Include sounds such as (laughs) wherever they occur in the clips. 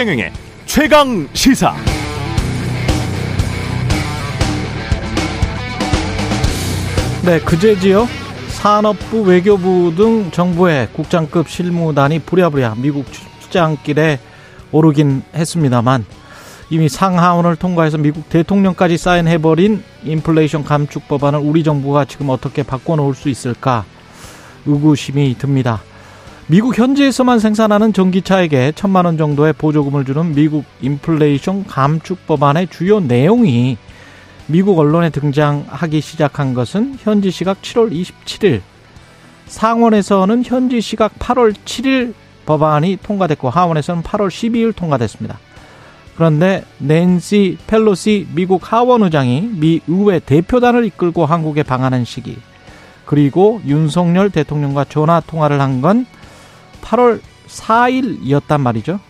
최경영의 최강 시사. 네, 그제지요. 산업부, 외교부 등 정부의 국장급 실무단이 부랴부랴 미국 출장길에 오르긴 했습니다만 이미 상하원을 통과해서 미국 대통령까지 사인해버린 인플레이션 감축 법안을 우리 정부가 지금 어떻게 바꿔놓을 수 있을까 의구심이 듭니다. 미국 현지에서만 생산하는 전기차에게 천만 원 정도의 보조금을 주는 미국 인플레이션 감축 법안의 주요 내용이 미국 언론에 등장하기 시작한 것은 현지 시각 7월 27일, 상원에서는 현지 시각 8월 7일 법안이 통과됐고 하원에서는 8월 12일 통과됐습니다. 그런데 낸시 펠로시 미국 하원 의장이 미 의회 대표단을 이끌고 한국에 방한한 시기 그리고 윤석열 대통령과 전화 통화를 한건 8월 4일이었단 말이죠.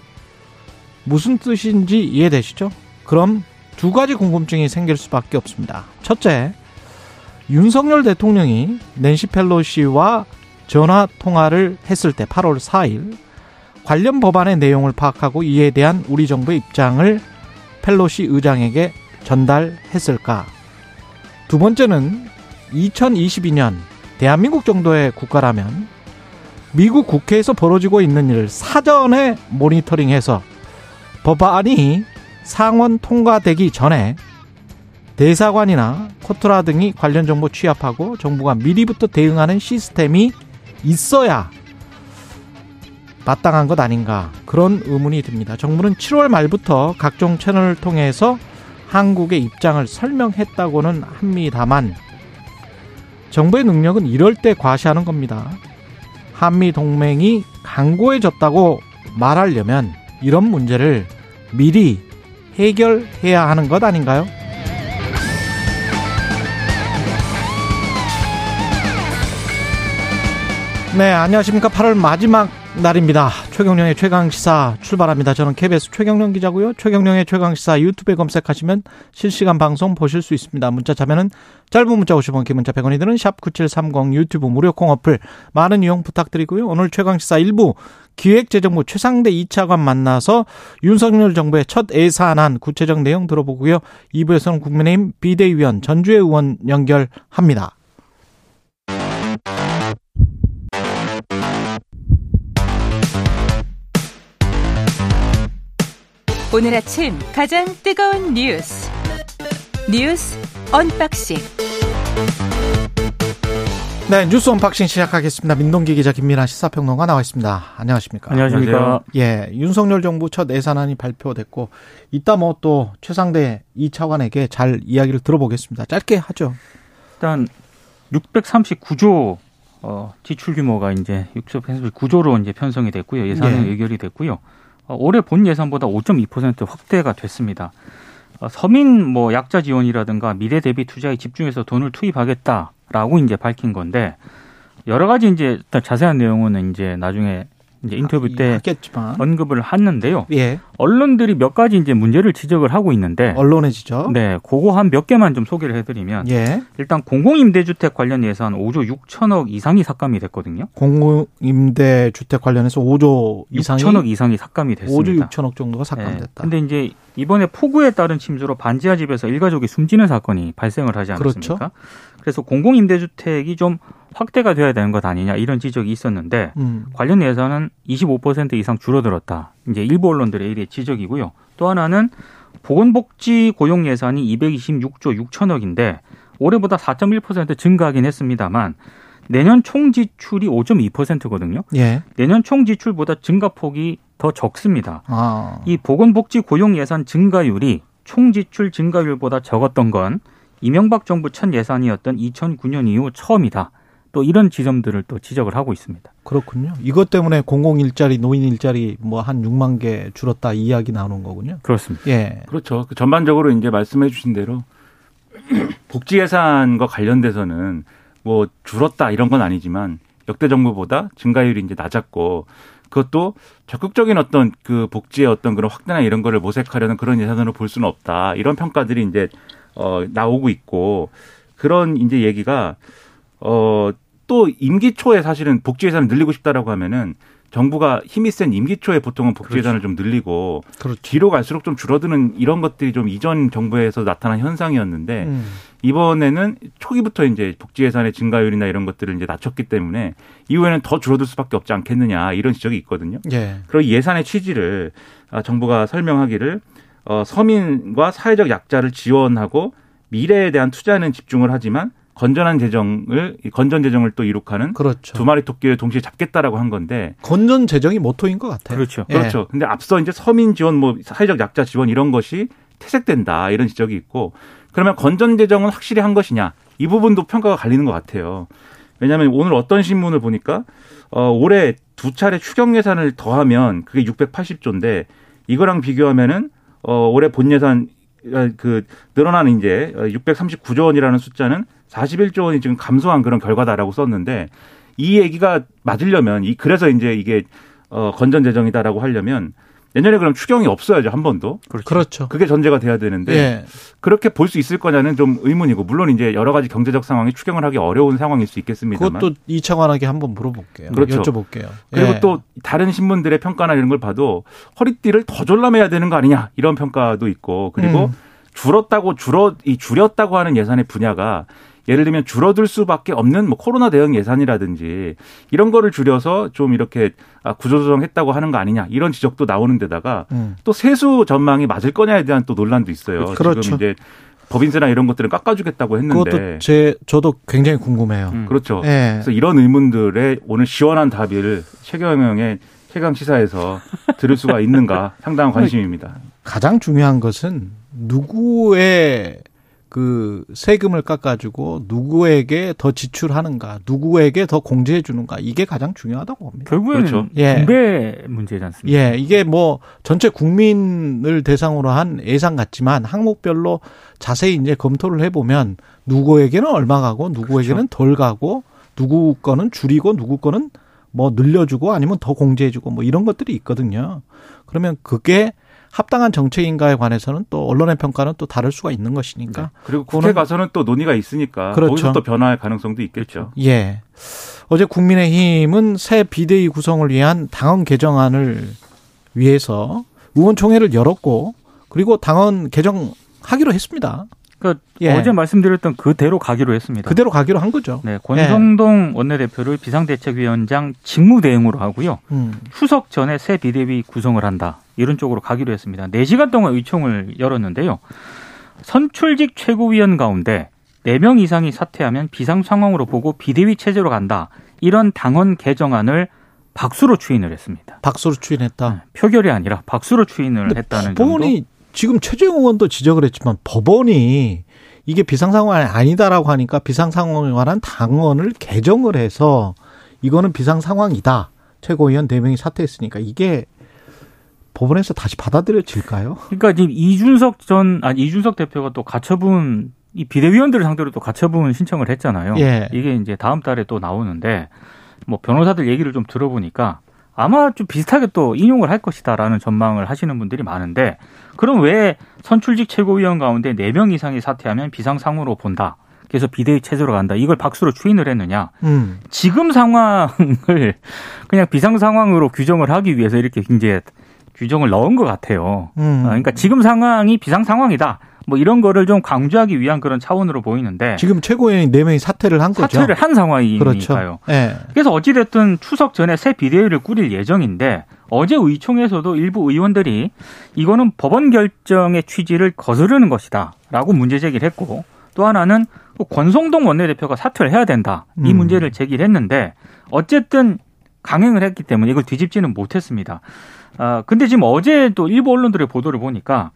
무슨 뜻인지 이해되시죠? 그럼 두 가지 궁금증이 생길 수밖에 없습니다. 첫째, 윤석열 대통령이 낸시 펠로시와 전화 통화를 했을 때 8월 4일 관련 법안의 내용을 파악하고 이에 대한 우리 정부의 입장을 펠로시 의장에게 전달했을까? 두 번째는 2022년 대한민국 정도의 국가라면 미국 국회에서 벌어지고 있는 일을 사전에 모니터링해서 법안이 상원 통과되기 전에 대사관이나 코트라 등이 관련 정보 취합하고 정부가 미리부터 대응하는 시스템이 있어야 마땅한 것 아닌가 그런 의문이 듭니다. 정부는 7월 말부터 각종 채널을 통해서 한국의 입장을 설명했다고는 합니다만 정부의 능력은 이럴 때 과시하는 겁니다. 한미 동맹이 강고해졌다고 말하려면 이런 문제를 미리 해결해야 하는 것 아닌가요? 네, 안녕하십니까. 8월 마지막 날입니다. 최경령의 최강시사 출발합니다. 저는 KBS 최경령 기자고요. 최경령의 최강시사 유튜브에 검색하시면 실시간 방송 보실 수 있습니다. 문자 참여는 짧은 문자 50원, 긴 문자 100원이 드는 샵9730 유튜브 무료 콩 어플 많은 이용 부탁드리고요. 오늘 최강시사 1부 기획재정부 최상대 2차관 만나서 윤석열 정부의 첫 예산안 구체적 내용 들어보고요. 2부에서는 국민의힘 비대위원 전주혜 의원 연결합니다. 오늘 아침 가장 뜨거운 뉴스 뉴스 unboxing 네 뉴스 unboxing 시작하겠습니다. 민동기 기자 김민아 시사평론가 나와 있습니다. 안녕하십니까? 안녕하십니까? 예, 윤석열 정부 첫 예산안이 발표됐고 이따 뭐 또 최상대 이 차관에게 잘 이야기를 들어보겠습니다. 짧게 하죠. 일단 639조 어, 지출 규모가 이제 639조로 이제 편성이 됐고요. 예산은 예. 의결이 됐고요. 어, 올해 본 예산보다 5.2% 확대가 됐습니다. 어, 서민 뭐 약자 지원이라든가 미래 대비 투자에 집중해서 돈을 투입하겠다라고 이제 밝힌 건데 여러 가지 이제 자세한 내용은 이제 나중에 이제 인터뷰 때 하겠지만 언급을 했는데요. 예, 언론들이 몇 가지 이제 문제를 지적을 하고 있는데 언론해지죠. 네, 그거 한 몇 개만 좀 소개를 해드리면 예, 일단 공공임대주택 관련 예산 5조 6천억 이상이 삭감이 됐거든요. 공공임대 주택 관련해서 5조 이상이 6천억 이상이 삭감이 됐습니다. 5조 6천억 정도가 네. 삭감됐다. 근데 이제 이번에 폭우에 따른 침수로 반지하 집에서 일가족이 숨지는 사건이 발생을 하지 않았습니까? 그렇죠. 그래서 공공임대주택이 좀 확대가 돼야 되는 것 아니냐 이런 지적이 있었는데 음, 관련 예산은 25% 이상 줄어들었다. 이제 일부 언론들의 일의 지적이고요. 또 하나는 보건복지 고용 예산이 226조 6천억인데 올해보다 4.1% 증가하긴 했습니다만 내년 총 지출이 5.2%거든요. 예, 내년 총 지출보다 증가폭이 더 적습니다. 아, 이 보건복지 고용 예산 증가율이 총 지출 증가율보다 적었던 건 이명박 정부 첫 예산이었던 2009년 이후 처음이다. 또 이런 지점들을 또 지적을 하고 있습니다. 그렇군요. 이것 때문에 공공 일자리, 노인 일자리 뭐 한 6만 개 줄었다 이 이야기 나오는 거군요. 그렇습니다. 예, 그렇죠. 그 전반적으로 이제 말씀해 주신 대로 (clears throat) 복지 예산과 관련돼서는 뭐 줄었다 이런 건 아니지만 역대 정부보다 증가율이 이제 낮았고 그것도 적극적인 어떤 그 복지의 어떤 그런 확대나 이런 거를 모색하려는 그런 예산으로 볼 수는 없다. 이런 평가들이 이제 어 나오고 있고 그런 이제 얘기가 어 또 임기 초에 사실은 복지 예산을 늘리고 싶다라고 하면은 정부가 힘이 센 임기 초에 보통은 복지 예산을 좀 늘리고 그렇죠. 뒤로 갈수록 좀 줄어드는 이런 것들이 좀 이전 정부에서 나타난 현상이었는데 음. 이번에는 초기부터 이제 복지 예산의 증가율이나 이런 것들을 이제 낮췄기 때문에 이후에는 더 줄어들 수밖에 없지 않겠느냐 이런 지적이 있거든요. 예. 그리고 예산의 취지를 아, 정부가 설명하기를 어, 서민과 사회적 약자를 지원하고 미래에 대한 투자에는 집중을 하지만 건전한 재정을 이 건전 재정을 또 이룩하는 그렇죠. 두 마리 토끼를 동시에 잡겠다라고 한 건데 건전 재정이 모토인 것 같아요. 그렇죠. 예. 그렇죠. 근데 앞서 이제 서민 지원, 뭐 사회적 약자 지원 이런 것이 퇴색된다 이런 지적이 있고 그러면 건전 재정은 확실히 한 것이냐 이 부분도 평가가 갈리는 것 같아요. 왜냐하면 오늘 어떤 신문을 보니까 어, 올해 두 차례 추경 예산을 더하면 그게 680조인데 이거랑 비교하면은 어, 올해 본 예산 어, 그 늘어나는 이제 639조 원이라는 숫자는 41조 원이 지금 감소한 그런 결과다라고 썼는데 이 얘기가 맞으려면 이 그래서 이제 이게 어 건전 재정이다라고 하려면 내년에 그럼 추경이 없어야죠 한 번도 그렇죠. 그게 전제가 돼야 되는데 예. 그렇게 볼 수 있을 거냐는 좀 의문이고 물론 이제 여러 가지 경제적 상황이 추경을 하기 어려운 상황일 수 있겠습니다만 그것도 이창환에게 한번 물어볼게요. 그렇죠. 여쭤볼게요. 그리고 예. 또 다른 신문들의 평가나 이런 걸 봐도 허리띠를 더 졸라매야 되는 거 아니냐 이런 평가도 있고 그리고 음. 줄었다고 줄어 이 줄였다고 하는 예산의 분야가 예를 들면 줄어들 수밖에 없는 뭐 코로나 대응 예산이라든지 이런 거를 줄여서 좀 이렇게 아, 구조조정했다고 하는 거 아니냐 이런 지적도 나오는 데다가 음. 또 세수 전망이 맞을 거냐에 대한 또 논란도 있어요. 그렇죠. 지금 이제 법인세나 이런 것들을 깎아주겠다고 했는데 그것도 제 저도 굉장히 궁금해요. 음. 그렇죠. 예. 그래서 이런 의문들의 오늘 시원한 답을 최경영의 최강 시사에서 들을 수가 있는가 (laughs) 상당한 관심입니다. 가장 중요한 것은 누구의 그 세금을 깎아주고 누구에게 더 지출하는가, 누구에게 더 공제해 주는가 이게 가장 중요하다고 봅니다. 결국에는 그렇죠. 예. 분배 문제지 않습니까? 예, 이게 뭐 전체 국민을 대상으로 한 예산 같지만 항목별로 자세히 이제 검토를 해보면 누구에게는 얼마 가고 누구에게는 덜 가고 누구 거는 줄이고 누구 거는 뭐 늘려주고 아니면 더 공제해주고 뭐 이런 것들이 있거든요. 그러면 그게 합당한 정책인가에 관해서는 또 언론의 평가는 또 다를 수가 있는 것이니까. 그리고 국회 가서는 또 논의가 있으니까 그렇죠. 거기서 또 변화할 가능성도 있겠죠. 예. 어제 국민의힘은 새 비대위 구성을 위한 당헌 개정안을 위해서 의원총회를 열었고 그리고 당헌 개정하기로 했습니다. 그러니까 예. 어제 말씀드렸던 그대로 가기로 했습니다. 그대로 가기로 한 거죠. 네, 권성동 원내대표를 비상대책위원장 직무대행으로 하고요. 음. 추석 전에 새 비대위 구성을 한다. 이런 쪽으로 가기로 했습니다. 4시간 동안 의총을 열었는데요. 선출직 최고위원 가운데 4명 이상이 사퇴하면 비상 상황으로 보고 비대위 체제로 간다. 이런 당헌 개정안을 박수로 추인을 했습니다. 박수로 추인했다. 표결이 아니라 박수로 추인을 했다는 정도. 법원이 지금 최재형 의원도 지적을 했지만 법원이 이게 비상 상황이 아니다라고 하니까 비상 상황에 관한 당원을 개정을 해서 이거는 비상 상황이다. 최고위원 4명이 사퇴했으니까 이게 법원에서 다시 받아들여질까요? 그러니까 지금 이준석 전 아니 이준석 대표가 또 가처분 이 비대위원들을 상대로 또 가처분 신청을 했잖아요. 예. 이게 이제 다음 달에 또 나오는데 뭐 변호사들 얘기를 좀 들어보니까 아마 좀 비슷하게 또 인용을 할 것이다라는 전망을 하시는 분들이 많은데 그럼 왜 선출직 최고위원 가운데 4명 이상이 사퇴하면 비상상으로 본다. 그래서 비대위 체제로 간다. 이걸 박수로 추인을 했느냐. 음. 지금 상황을 (laughs) 그냥 비상 상황으로 규정을 하기 위해서 이렇게 이제 규정을 넣은 것 같아요. 음. 아, 그러니까 지금 상황이 비상 상황이다. 뭐 이런 거를 좀 강조하기 위한 그런 차원으로 보이는데 지금 최고위원이 4명이 사퇴를 한 거죠. 사퇴를 한 상황이니까요. 그렇죠. 예. 그래서 어찌됐든 추석 전에 새 비대위를 꾸릴 예정인데 어제 의총에서도 일부 의원들이 이거는 법원 결정의 취지를 거스르는 것이다라고 문제 제기를 했고 또 하나는 또 권성동 원내대표가 사퇴를 해야 된다 이 음. 문제를 제기를 했는데 어쨌든 강행을 했기 때문에 이걸 뒤집지는 못했습니다. 아 근데 지금 어제 또 일부 언론들의 보도를 보니까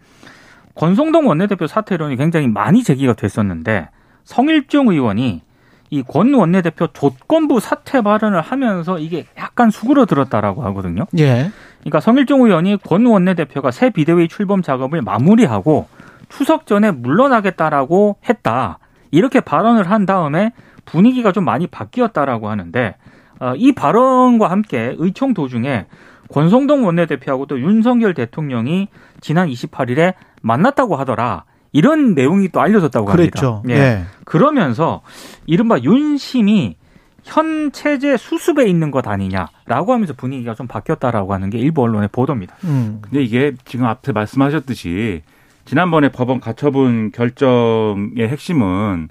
권성동 원내대표 사퇴론이 굉장히 많이 제기가 됐었는데 성일종 의원이 이 권 원내대표 조건부 사퇴 발언을 하면서 이게 약간 수그러들었다라고 하거든요. 예. 그러니까 성일종 의원이 권 원내대표가 새 비대위 출범 작업을 마무리하고 추석 전에 물러나겠다라고 했다. 이렇게 발언을 한 다음에 분위기가 좀 많이 바뀌었다라고 하는데 어, 이 발언과 함께 의총 도중에 권성동 원내대표하고 또 윤석열 대통령이 지난 28일에 만났다고 하더라. 이런 내용이 또 알려졌다고 합니다. 그랬죠. 예. 예. 그러면서 이른바 윤심이 현 체제 수습에 있는 것 아니냐라고 하면서 분위기가 좀 바뀌었다라고 하는 게 일부 언론의 보도입니다. 음. 근데 이게 지금 앞에 말씀하셨듯이 지난번에 법원 가처분 결정의 핵심은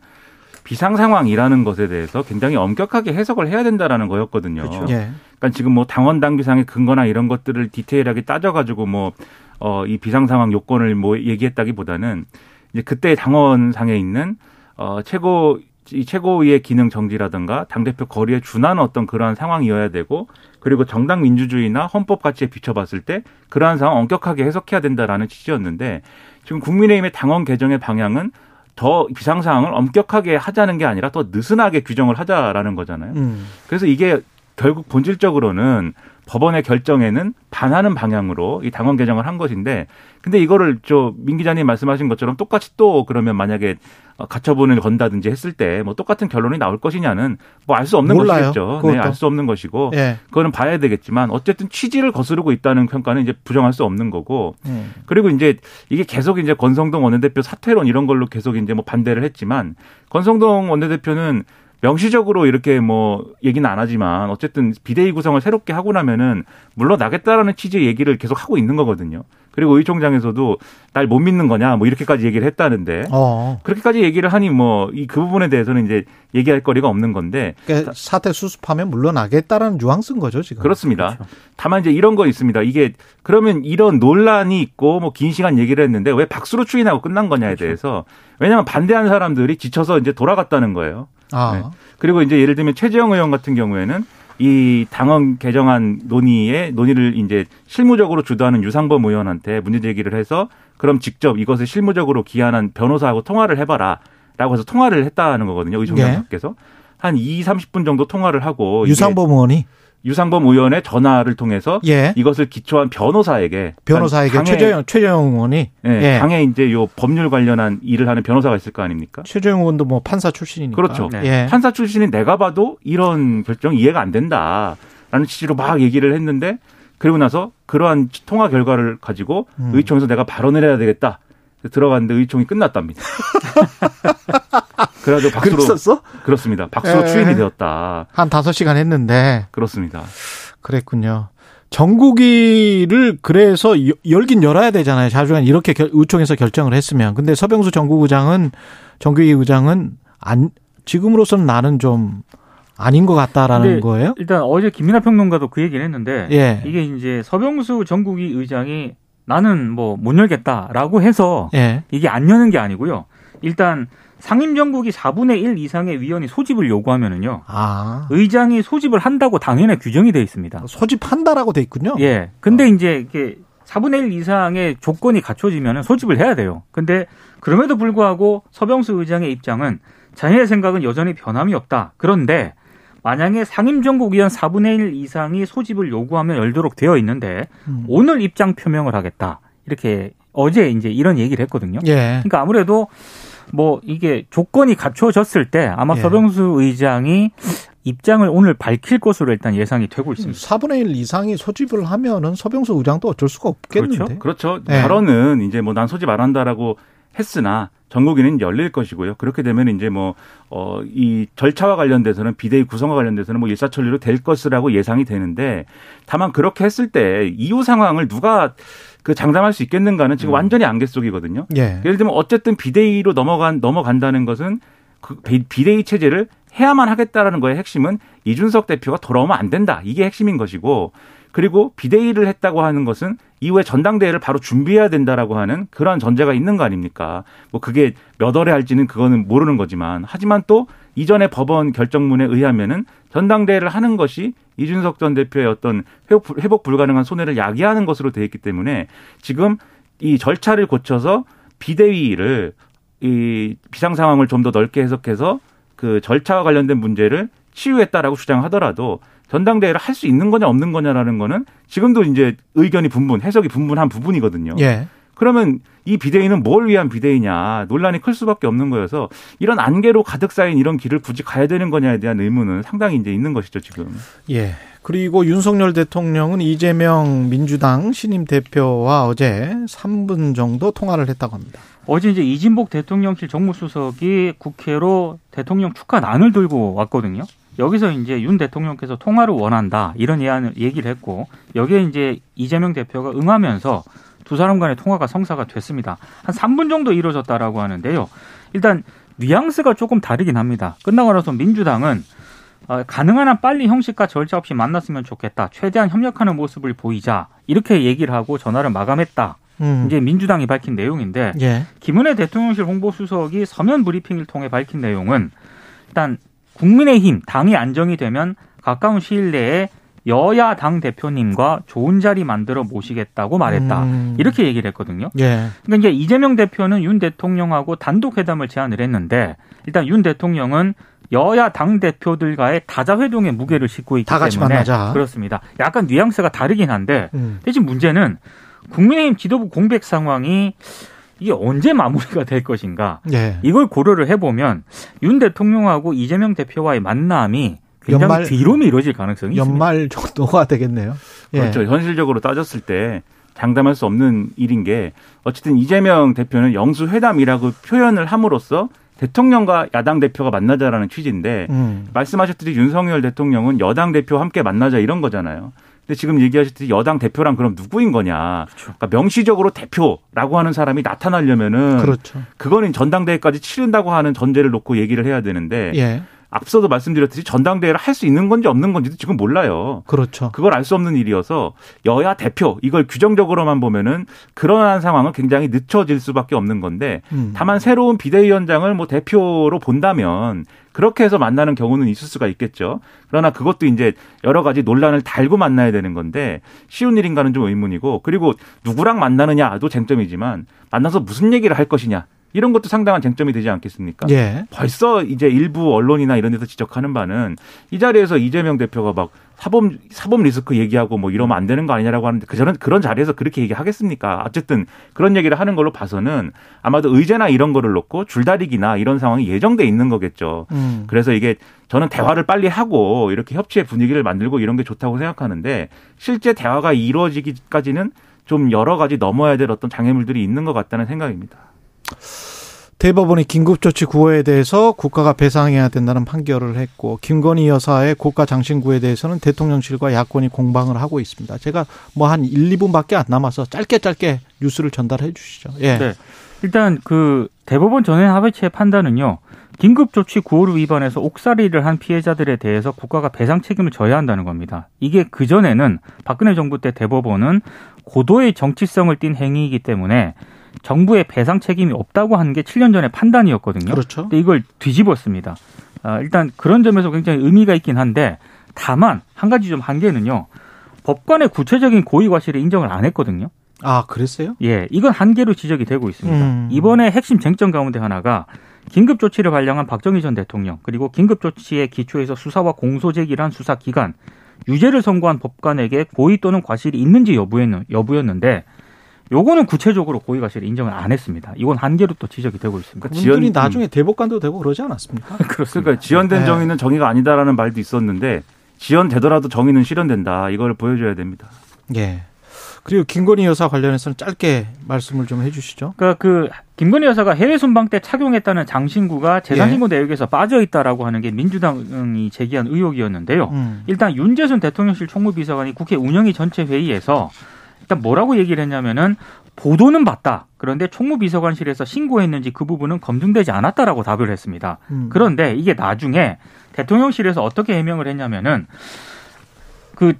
비상 상황이라는 것에 대해서 굉장히 엄격하게 해석을 해야 된다라는 거였거든요. 그렇죠. 예. 그러니까 지금 뭐 당원 당비상의 근거나 이런 것들을 디테일하게 따져가지고 뭐 어 이 비상 상황 요건을 뭐 얘기했다기보다는 이제 그때 당원상에 있는 어 최고 이 최고위의 기능 정지라든가 당 대표 거리에 준하는 어떤 그러한 상황이어야 되고 그리고 정당 민주주의나 헌법 가치에 비춰봤을 때 그러한 상황 엄격하게 해석해야 된다라는 취지였는데 지금 국민의힘의 당원 개정의 방향은 더 비상 상황을 엄격하게 하자는 게 아니라 더 느슨하게 규정을 하자라는 거잖아요. 음. 그래서 이게 결국 본질적으로는 법원의 결정에는 반하는 방향으로 이 당원 개정을 한 것인데 근데 이거를 저 민 기자님 말씀하신 것처럼 똑같이 또 그러면 만약에 어, 가처분을 건다든지 했을 때 뭐 똑같은 결론이 나올 것이냐는 뭐 알 수 없는 몰라요. 것이겠죠. 그것도. 네, 알 수 없는 것이고 예. 그거는 봐야 되겠지만 어쨌든 취지를 거스르고 있다는 평가는 이제 부정할 수 없는 거고 음. 그리고 이제 이게 계속 이제 권성동 원내대표 사퇴론 이런 걸로 계속 이제 뭐 반대를 했지만 권성동 원내대표는 명시적으로 이렇게 뭐 얘기는 안 하지만 어쨌든 비대위 구성을 새롭게 하고 나면은 물러나겠다라는 취지의 얘기를 계속 하고 있는 거거든요. 그리고 의 총장에서도 날 못 믿는 거냐 뭐 이렇게까지 얘기를 했다는데 어. 그렇게까지 얘기를 하니 뭐 이 그 부분에 대해서는 이제 얘기할 거리가 없는 건데 그러니까 사태 수습하면 물러나겠다라는 뉘앙스인 거죠, 지금. 그렇습니다. 다만 이제 이런 거 있습니다. 이게 그러면 이런 논란이 있고 뭐 긴 시간 얘기를 했는데 왜 박수로 추인하고 끝난 거냐에 대해서 왜냐하면 반대하는 사람들이 지쳐서 이제 돌아갔다는 거예요. 아. 네. 그리고 이제 예를 들면 최재형 의원 같은 경우에는 이 당헌 개정안 논의에 논의를 이제 실무적으로 주도하는 유상범 의원한테 문제 제기를 해서 그럼 직접 이것을 실무적으로 기한한 변호사하고 통화를 해봐라. 라고 해서 통화를 했다는 거거든요. 예. 밖에서. 한 2, 30분 정도 통화를 하고. 유상범 의원이 유상범 의원의 전화를 통해서 예. 이것을 기초한 변호사에게 변호사에게 강의- 최재형 최재형 의원이 예, 예. 당에 이제 요 법률 관련한 일을 하는 변호사가 있을 거 아닙니까? 최재형 의원도 뭐 판사 출신이니까. 그렇죠. 네. 예. 판사 출신인 내가 봐도 이런 결정 이해가 안 된다라는 취지로 막 얘기를 했는데 그리고 나서 그러한 통화 결과를 가지고 음. 의총에서 내가 발언을 해야 되겠다. 들어갔는데 의총이 끝났답니다. (laughs) 그래가지고 박수로 그랬었어? 그렇습니다. 박수로 예. 추인이 되었다. 한 다섯 시간 했는데 그렇습니다. 그랬군요. 정국이를 그래서 여- 열긴 열어야 되잖아요. 자주간 이렇게 결- 의총에서 결정을 했으면. 근데 서병수 정국 의장은 정국이 의장은 안 지금으로서는 나는 좀 아닌 것 같다라는 거예요. 일단 어제 김민하 평론가도 그 얘기를 했는데 예. 이게 이제 서병수 전국위 의장이 나는 뭐 못 열겠다라고 해서 예. 이게 안 여는 게 아니고요. 일단 상임정국이 4분의 1 이상의 위원이 소집을 요구하면은요. 아. 의장이 소집을 한다고 당연에 규정이 돼 있습니다. 소집한다라고 돼 있군요. 예. 근데 이제 이게 4분의 1 이상의 조건이 갖춰지면 소집을 해야 돼요. 근데 그럼에도 불구하고 서병수 의장의 입장은 자신의 생각은 여전히 변함이 없다. 그런데 만약에 상임정국위원 4분의 1 이상이 소집을 요구하면 열도록 되어 있는데 음. 오늘 입장 표명을 하겠다. 이렇게 어제 이제 이런 얘기를 했거든요. 예. 그러니까 아무래도 뭐 이게 조건이 갖춰졌을 때 아마 예. 서병수 의장이 입장을 오늘 밝힐 것으로 일단 예상이 되고 있습니다. 4분의 1 이상이 소집을 하면은 서병수 의장도 어쩔 수가 없겠는데. 그렇죠. 네. 발언은 이제 뭐 난 소집 안 한다라고 했으나 전국위는 열릴 것이고요. 그렇게 되면 이제 뭐, 어, 이 절차와 관련돼서는 비대위 구성과 관련돼서는 뭐 일사천리로 될 것이라고 예상이 되는데 다만 그렇게 했을 때 이후 상황을 누가 그 장담할 수 있겠는가는 지금 완전히 안갯 속이거든요. 예. 예를 들면 어쨌든 비대위로 넘어간, 넘어간다는 것은 그 비- 비대위 체제를 해야만 하겠다라는 거의 핵심은 이준석 대표가 돌아오면 안 된다. 이게 핵심인 것이고 그리고 비대위를 했다고 하는 것은 이후에 전당대회를 바로 준비해야 된다라고 하는 그러한 전제가 있는 거 아닙니까? 뭐 그게 몇 월에 할지는 그거는 모르는 거지만 하지만 또 이전에 법원 결정문에 의하면은 전당대회를 하는 것이 이준석 전 대표의 어떤 회복, 회복 불가능한 손해를 야기하는 것으로 되어 있기 때문에 지금 이 절차를 고쳐서 비대위를 이 비상 상황을 좀 더 넓게 해석해서 그 절차와 관련된 문제를 치유했다라고 주장하더라도 전당대회를 할 수 있는 거냐 없는 거냐라는 거는 지금도 이제 의견이 분분, 해석이 분분한 부분이거든요. 예. 그러면 이 비대위는 뭘 위한 비대위냐 논란이 클 수밖에 없는 거여서 이런 안개로 가득 쌓인 이런 길을 굳이 가야 되는 거냐에 대한 의문은 상당히 이제 있는 것이죠 지금. 예. 그리고 윤석열 대통령은 이재명 민주당 신임 대표와 어제 3분 정도 통화를 했다고 합니다. 어제 이제 이진복 대통령실 정무수석이 국회로 대통령 축하 난을 들고 왔거든요. 여기서 이제 윤 대통령께서 통화를 원한다 이런 예안을 얘기를 했고 여기에 이제 이재명 대표가 응하면서 두 사람 간의 통화가 성사가 됐습니다. 한 3분 정도 이루어졌다라고 하는데요. 일단 뉘앙스가 조금 다르긴 합니다. 끝나고 나서 민주당은 어, 가능한 한 빨리 형식과 절차 없이 만났으면 좋겠다. 최대한 협력하는 모습을 보이자. 이렇게 얘기를 하고 전화를 마감했다. 음. 이제 민주당이 밝힌 내용인데 예. 김은혜 대통령실 홍보수석이 서면 브리핑을 통해 밝힌 내용은 일단 국민의힘 당이 안정이 되면 가까운 시일 내에 여야 당 대표님과 좋은 자리 만들어 모시겠다고 말했다. 음. 이렇게 얘기를 했거든요. 예. 그러니까 이제 이재명 대표는 윤 대통령하고 단독 회담을 제안을 했는데 일단 윤 대통령은 여야 당 대표들과의 다자 회동에 무게를 싣고 있기 다 같이 때문에 만나자. 그렇습니다. 약간 뉘앙스가 다르긴 한데 음. 대신 문제는 국민의힘 지도부 공백 상황이 이게 언제 마무리가 될 것인가 예. 이걸 고려를 해보면 윤 대통령하고 이재명 대표와의 만남이 굉장히 연말- 뒤로 미뤄질 가능성이 있습니다. 연말 정도가 되겠네요. 예. 그렇죠. 현실적으로 따졌을 때 장담할 수 없는 일인 게 어쨌든 이재명 대표는 영수 회담이라고 표현을 함으로써 대통령과 야당 대표가 만나자라는 취지인데 음. 말씀하셨듯이 윤석열 대통령은 여당 대표와 함께 만나자 이런 거잖아요. 근데 지금 얘기하셨듯이 여당 대표랑 그럼 누구인 거냐? 그러니까 명시적으로 대표라고 하는 사람이 나타나려면은 그렇죠. 그거는 전당대회까지 치른다고 하는 전제를 놓고 얘기를 해야 되는데 예. 앞서도 말씀드렸듯이 전당대회를 할 수 있는 건지 없는 건지도 지금 몰라요. 그렇죠. 그걸 알 수 없는 일이어서 여야 대표 이걸 규정적으로만 보면은 그러한 상황은 굉장히 늦춰질 수밖에 없는 건데 음. 다만 새로운 비대위원장을 뭐 대표로 본다면 그렇게 해서 만나는 경우는 있을 수가 있겠죠. 그러나 그것도 이제 여러 가지 논란을 달고 만나야 되는 건데 쉬운 일인가는 좀 의문이고 그리고 누구랑 만나느냐도 쟁점이지만 만나서 무슨 얘기를 할 것이냐 이런 것도 상당한 쟁점이 되지 않겠습니까? 예. 벌써 이제 일부 언론이나 이런 데서 지적하는 바는 이 자리에서 이재명 대표가 막 사법 사법 리스크 얘기하고 뭐 이러면 안 되는 거 아니냐라고 하는데 그 저는 그런 자리에서 그렇게 얘기하겠습니까? 어쨌든 그런 얘기를 하는 걸로 봐서는 아마도 의제나 이런 거를 놓고 줄다리기나 이런 상황이 예정돼 있는 거겠죠. 음. 그래서 이게 저는 대화를 빨리 하고 이렇게 협치의 분위기를 만들고 이런 게 좋다고 생각하는데 실제 대화가 이루어지기까지는 좀 여러 가지 넘어야 될 어떤 장애물들이 있는 것 같다는 생각입니다. 대법원이 긴급조치 구호에 대해서 국가가 배상해야 된다는 판결을 했고 김건희 여사의 고가 장신구에 대해서는 대통령실과 야권이 공방을 하고 있습니다. 제가 뭐 한 1, 2분밖에 안 남아서 짧게 짧게 뉴스를 전달해 주시죠. 예. 네. 일단 그 대법원 전원 합의체의 판단은요. 긴급조치 구호를 위반해서 옥살이를 한 피해자들에 대해서 국가가 배상 책임을 져야 한다는 겁니다. 이게 그전에는 박근혜 정부 때 대법원은 고도의 정치성을 띤 행위이기 때문에 정부의 배상 책임이 없다고 하는 게 7년 전의 판단이었거든요. 그렇죠. 근데 이걸 뒤집었습니다. 아, 일단 그런 점에서 굉장히 의미가 있긴 한데 다만 한 가지 좀 한계는요. 법관의 구체적인 고의 과실을 인정을 안 했거든요. 아, 그랬어요? 예, 이건 한계로 지적이 되고 있습니다. 음. 이번에 핵심 쟁점 가운데 하나가 긴급 조치를 발령한 박정희 전 대통령 그리고 긴급 조치에 기초해서 수사와 공소 제기를 한 수사 기관 유죄를 선고한 법관에게 고의 또는 과실이 있는지 여부였는, 여부였는데 요거는 구체적으로 고의 과실을 인정을 안 했습니다. 이건 한계로 또 지적이 되고 있습니다. 그러니까 그분들이 지연- 나중에 대법관도 되고 그러지 않았습니까? (laughs) 그렇습니다. 그러니까 지연된 네. 정의는 정의가 아니다라는 말도 있었는데 지연되더라도 정의는 실현된다. 이걸 보여줘야 됩니다. 예. 그리고 김건희 여사 관련해서는 짧게 말씀을 좀 해주시죠. 그러니까 그 김건희 여사가 해외 순방 때 착용했다는 장신구가 재산 신고 내역에서 빠져 있다라고 하는 게 민주당이 제기한 의혹이었는데요. 음. 일단 윤재순 대통령실 총무비서관이 국회 운영위 전체 회의에서 일단 뭐라고 얘기를 했냐면은 보도는 봤다. 그런데 총무비서관실에서 신고했는지 그 부분은 검증되지 않았다라고 답을 했습니다. 음. 그런데 이게 나중에 대통령실에서 어떻게 해명을 했냐면은 그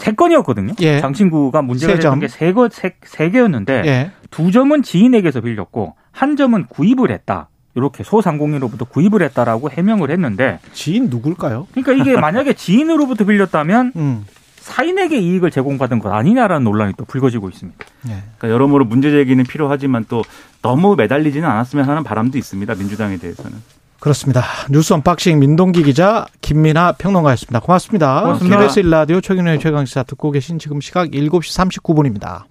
세 건이었거든요. 예. 장신구가 문제가. 됐던 게세 거, 세, 세 개였는데 예. 두 점은 지인에게서 빌렸고 한 점은 구입을 했다. 이렇게 소상공인으로부터 구입을 했다라고 해명을 했는데 지인 누굴까요? 그러니까 이게 만약에 지인으로부터 빌렸다면 음. 사인에게 이익을 제공받은 것 아니냐라는 논란이 또 불거지고 있습니다. 예. 그러니까 여러모로 문제 제기는 필요하지만 또 너무 매달리지는 않았으면 하는 바람도 있습니다. 민주당에 대해서는. 그렇습니다. 뉴스 unboxing 민동기 기자 김민아 평론가였습니다. 고맙습니다. 고맙습니다. KBS 1라디오 최경영의 최강시사 듣고 계신 지금 시각 7시 39분입니다.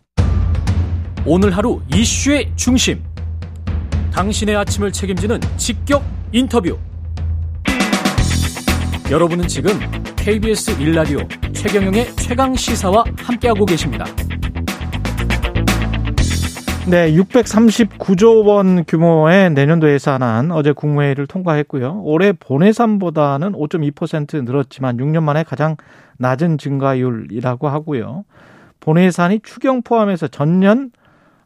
오늘 하루 이슈의 중심. 당신의 아침을 책임지는 직격 인터뷰. 여러분은 지금 KBS 1라디오 최경영의 최강 시사와 함께하고 계십니다. 네, 639조 원 규모의 내년도 예산안 어제 국무회의를 통과했고요. 올해 본예산보다는 5.2% 늘었지만 6년 만에 가장 낮은 증가율이라고 하고요. 본예산이 추경 포함해서 전년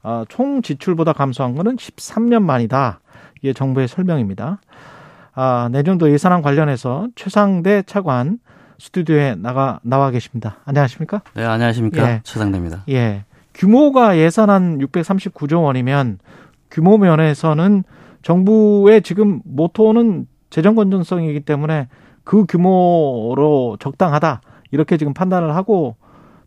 어, 총 지출보다 감소한 것은 13년 만이다. 이게 정부의 설명입니다. 아, 내년도 예산안 관련해서 최상대 차관 스튜디오에 나가 나와 계십니다. 안녕하십니까? 네, 안녕하십니까? 예. 최상대입니다. 예. 규모가 예산안 639조 원이면 규모 면에서는 정부의 지금 모토는 재정 건전성이기 때문에 그 규모로 적당하다. 이렇게 지금 판단을 하고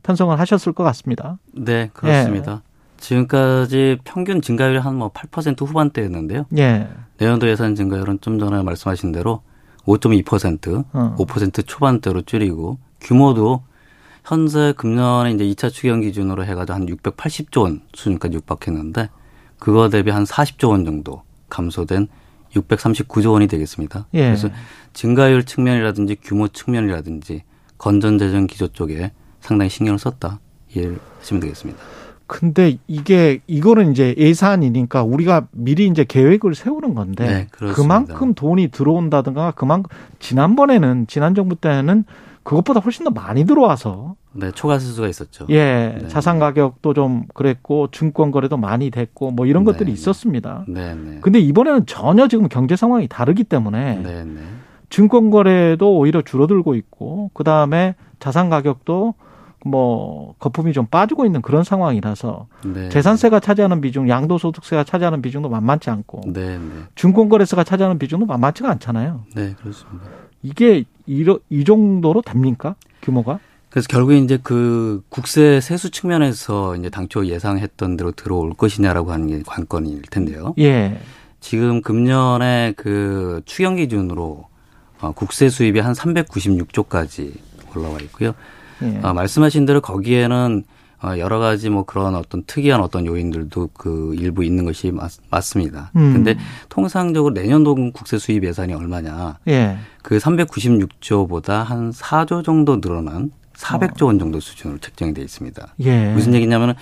편성을 하셨을 것 같습니다. 네, 그렇습니다. 지금까지 평균 증가율이 한 뭐 8% 후반대였는데요. 예. 내년도 예산 증가율은 좀 전에 말씀하신 대로 5.2%, 어. 5% 초반대로 줄이고 규모도 현재 금년에 이제 2차 추경 기준으로 해가지고 한 680조 원 수준까지 육박했는데 그거 대비 한 40조 원 정도 감소된 639조 원이 되겠습니다. 예. 그래서 증가율 측면이라든지 규모 측면이라든지 건전재정 기조 쪽에 상당히 신경을 썼다 이해하시면 되겠습니다. 근데 이게 이거는 이제 예산이니까 우리가 미리 이제 계획을 세우는 건데 네. 그만큼 돈이 들어온다든가 그만큼 지난번에는 지난 정부 때는 그것보다 훨씬 더 많이 들어와서 네, 초과 세수가 있었죠. 예 네. 자산 가격도 좀 그랬고 증권 거래도 많이 됐고 뭐 이런 네, 것들이 네. 있었습니다. 네, 네. 근데 이번에는 전혀 지금 경제 상황이 다르기 때문에 네, 네. 증권 거래도 오히려 줄어들고 있고 그 다음에 자산 가격도 뭐 거품이 좀 빠지고 있는 그런 상황이라서 네. 재산세가 차지하는 비중, 양도소득세가 차지하는 비중도 만만치 않고 네, 네. 증권거래세가 차지하는 비중도 만만치가 않잖아요. 네, 그렇습니다. 이게 이러, 이 정도로 됩니까? 규모가? 그래서 결국에 이제 그 국세 세수 측면에서 이제 당초 예상했던 대로 들어올 것이냐라고 하는 게 관건일 텐데요. 예. 지금 금년에 그 추경 기준으로 어, 국세 수입이 한 396조까지 올라와 있고요. 예. 어, 말씀하신 대로 거기에는 어, 여러 가지 뭐 그런 어떤 특이한 어떤 요인들도 그 일부 있는 것이 맞, 맞습니다. 음. 근데 통상적으로 내년도 국세 수입 예산이 얼마냐? 예. 그 396조보다 한 4조 정도 늘어난 400조 원 정도 수준으로 책정이 돼 있습니다. 예. 무슨 얘기냐면은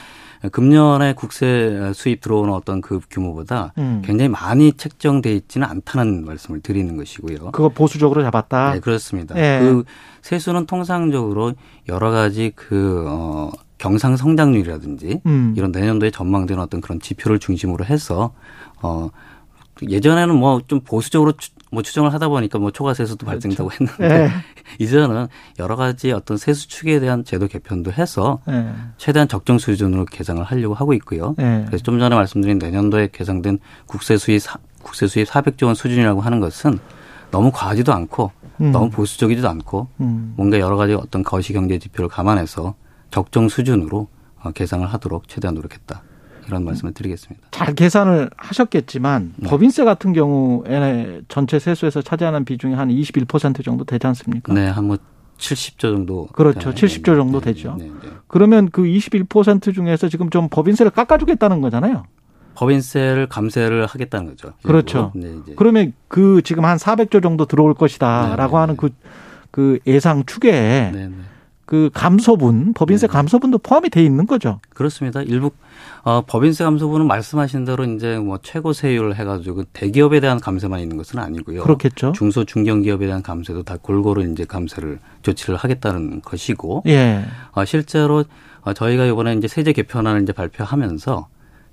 금년에 국세 수입 들어오는 어떤 그 규모보다 음. 굉장히 많이 책정돼 있지는 않다는 말씀을 드리는 것이고요. 그거 보수적으로 잡았다. 네, 그렇습니다. 예. 그 세수는 통상적으로 여러 가지 그, 어, 경상 성장률이라든지 음. 이런 내년도에 전망되는 어떤 그런 지표를 중심으로 해서, 어, 예전에는 뭐 좀 보수적으로 추, 뭐 추정을 하다 보니까 뭐 초과 세수도 발생되고 했는데 예. (laughs) 이제는 여러 가지 어떤 세수 축에 대한 제도 개편도 해서 예. 최대한 적정 수준으로 계상을 하려고 하고 있고요. 예. 그래서 좀 전에 말씀드린 내년도에 계상된 국세 수입 사- 국세 수입 400조 원 수준이라고 하는 것은 너무 과하지도 않고 음. 너무 보수적이지도 않고 음. 뭔가 여러 가지 어떤 거시 경제 지표를 감안해서 적정 수준으로 어, 계상을 하도록 최대한 노력했다. 이런 말씀을 드리겠습니다. 잘 계산을 하셨겠지만 네. 법인세 같은 경우에 전체 세수에서 차지하는 비중이 한 21% 정도 되지 않습니까? 네, 한 뭐 70조 정도. 그렇죠. 되나요? 70조 정도 되죠. 네, 네. 그러면 그 21% 중에서 지금 좀 법인세를 깎아주겠다는 거잖아요. 법인세를 감세를 하겠다는 거죠. 그렇죠. 네. 그러면 그 지금 한 400조 정도 들어올 것이다라고 네, 네, 하는 네. 그, 그 예상 추계에 네, 네. 그 감소분, 법인세 네. 감소분도 포함이 돼 있는 거죠. 그렇습니다. 일부 어, 법인세 감소분은 말씀하신 대로 이제 뭐 최고 세율 해가지고 대기업에 대한 감세만 있는 것은 아니고요. 그렇겠죠. 중소 중견 기업에 대한 감세도 다 골고루 이제 감세를 조치를 하겠다는 것이고 예. 어, 실제로 어, 저희가 이번에 이제 세제 개편안을 이제 발표하면서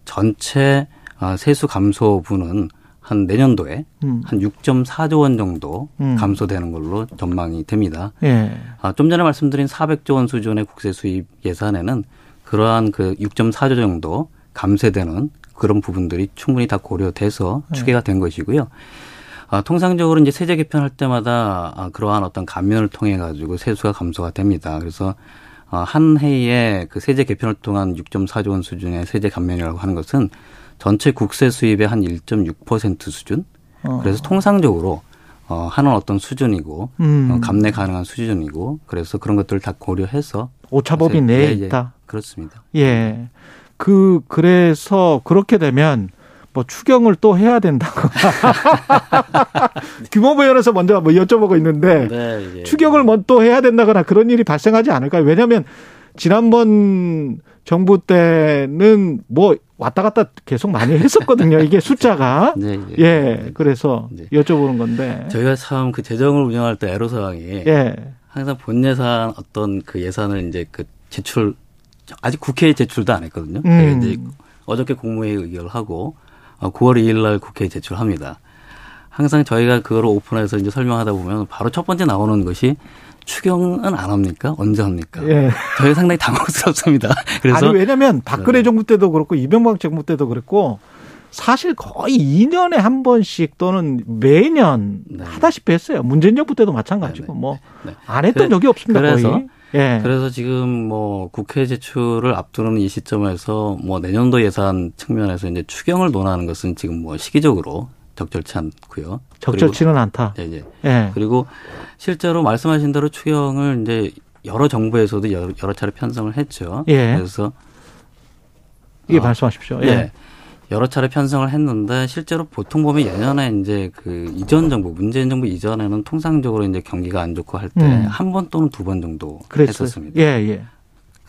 전체 어, 세수 감소분은 한 내년도에 음. 한 6.4조 원 정도 음. 감소되는 걸로 전망이 됩니다. 예. 아, 좀 전에 말씀드린 400조 원 수준의 국세 수입 예산에는 그러한 그 6.4조 정도 감세되는 그런 부분들이 충분히 다 고려돼서 네. 추계가 된 것이고요. 아, 통상적으로 이제 세제 개편할 때마다 아, 그러한 어떤 감면을 통해 가지고 세수가 감소가 됩니다. 그래서 어, 한 해에 그 세제 개편을 통한 6.4조 원 수준의 세제 감면이라고 하는 것은 전체 국세 수입의 한 1.6% 수준. 어. 그래서 통상적으로 어, 하는 어떤 수준이고 음. 어, 감내 가능한 수준이고 그래서 그런 것들을 다 고려해서 오차법이 예, 내에 예, 있다. 그렇습니다. 예. 그 그래서 그렇게 되면 뭐 추경을 또 해야 된다고. (laughs) 규모부연에서 먼저 뭐 여쭤보고 있는데 네, 예. 추경을 뭐 또 해야 된다거나 그런 일이 발생하지 않을까요? 왜냐하면 지난번 정부 때는 뭐 왔다 갔다 계속 많이 했었거든요. 이게 숫자가. (laughs) 네, 네. 예, 그래서 네. 여쭤보는 건데. 저희가 참 그 재정을 운영할 때 애로 사항이 예. 항상 본 예산 어떤 그 예산을 이제 그 제출 아직 국회에 제출도 안 했거든요. 음. 이제 어저께 국무회의 의결을 하고 어, 9월 2일 날 국회에 제출합니다. 항상 저희가 그걸 오픈해서 이제 설명하다 보면 바로 첫 번째 나오는 것이 추경은 안 합니까? 언제 합니까? 예. 저희 상당히 당황스럽습니다. (laughs) 그래서 아니 왜냐면 박근혜 네. 정부 때도 그렇고 이명박 정부 때도 그랬고 사실 거의 2년에 한 번씩 또는 매년 네. 하다시피 했어요. 문재인 정부 때도 마찬가지고 네, 네. 뭐 네. 안 했던 적이 없습니다. 그래서- 거의. 예. 그래서 지금 뭐 국회 제출을 앞두는 이 시점에서 뭐 내년도 예산 측면에서 이제 추경을 논하는 것은 지금 뭐 시기적으로 적절치 않고요. 적절치는 않다. 그리고, 예, 예. 예. 그리고 실제로 말씀하신 대로 추경을 이제 여러 정부에서도 여러, 여러 차례 편성을 했죠. 예. 그래서 이게 아, 말씀하십시오. 예. 예. 여러 차례 편성을 했는데 실제로 보통 보면 예년에 이제 그 이전 정부 문재인 정부 이전에는 통상적으로 이제 경기가 안 좋고 할때 음. 한번 또는 두 번 정도 그랬어요. 했었습니다. 예, 예.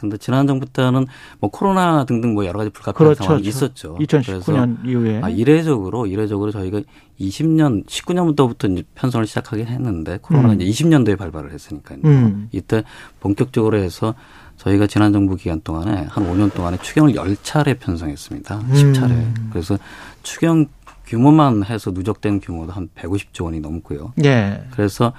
근데 지난 정부 때는 뭐 코로나 등등 뭐 여러 가지 불가피한 그렇죠. 상황이 그렇죠. 있었죠. 2019년 이후에. 아, 이례적으로 이례적으로 저희가 20년 19년부터부터 이제 편성을 시작하긴 했는데 코로나가 음. 이제 20년도에 발발을 했으니까요. 음. 이때 본격적으로 해서 저희가 지난 정부 기간 동안에 한 5년 동안에 추경을 10차례 편성했습니다. 음. 10차례. 그래서 추경 규모만 해서 누적된 규모도 한 150조 원이 넘고요. 예. 그래서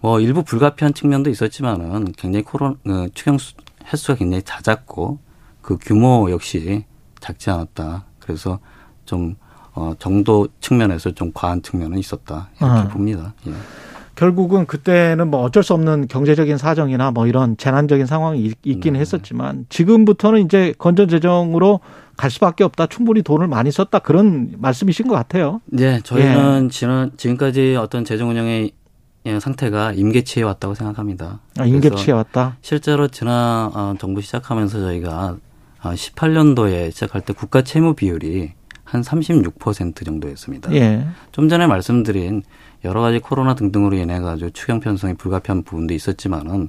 뭐 일부 불가피한 측면도 있었지만은 굉장히 코로나 어, 추경 수- 횟수가 굉장히 잦았고 그 규모 역시 작지 않았다. 그래서 좀 어, 정도 측면에서 좀 과한 측면은 있었다 이렇게 아. 봅니다. 예. 결국은 그때는 뭐 어쩔 수 없는 경제적인 사정이나 뭐 이런 재난적인 상황이 있- 있긴 네. 했었지만 지금부터는 이제 건전 재정으로 갈 수밖에 없다. 충분히 돈을 많이 썼다. 그런 말씀이신 것 같아요. 네, 저희는 지난 지금까지 어떤 재정 운영의 예, 상태가 임계치에 왔다고 생각합니다. 아, 임계치에 왔다. 실제로 지난 어, 정부 시작하면서 저희가 18년도에 시작할 때 국가 채무 비율이 한 36% 정도였습니다. 예. 좀 전에 말씀드린 여러 가지 코로나 등등으로 인해 가지고 추경 편성이 불가피한 부분도 있었지만은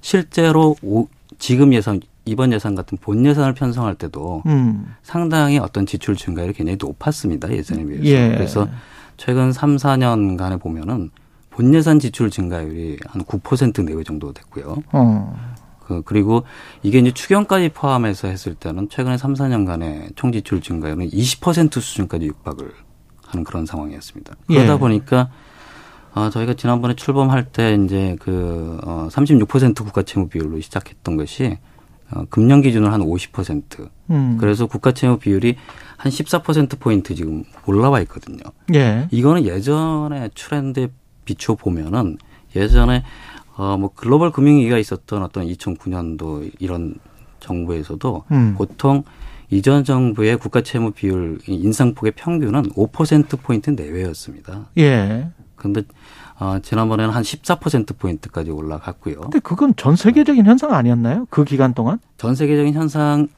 실제로 오- 지금 예산 이번 예산 같은 본 예산을 편성할 때도 음. 상당히 어떤 지출 증가율이 굉장히 높았습니다 예전에 비해서. 예. 그래서 최근 3, 4년간에 보면은 본 예산 지출 증가율이 한 9% 내외 정도 됐고요. 어. 그 그리고 이게 이제 추경까지 포함해서 했을 때는 최근에 3, 4년간의 총 지출 증가율은 20% 수준까지 육박을 하는 그런 상황이었습니다. 그러다 예. 보니까 아, 저희가 지난번에 출범할 때 이제 그, 어, 36% 국가 채무 비율로 시작했던 것이 어, 금년 기준으로 한 50%. 음. 그래서 국가 채무 비율이 한 14%포인트 지금 올라와 있거든요. 예. 이거는 예전에 트렌드에 비춰 보면은 예전에 어 뭐 글로벌 금융위기가 있었던 어떤 2009년도 이런 정부에서도 음. 보통 이전 정부의 국가 채무 비율 인상폭의 평균은 5% 포인트 내외였습니다. 예. 근데 어 지난번에는 한 14% 포인트까지 올라갔고요. 근데 그건 전 세계적인 현상 아니었나요? 그 기간 동안? 전 세계적인 현상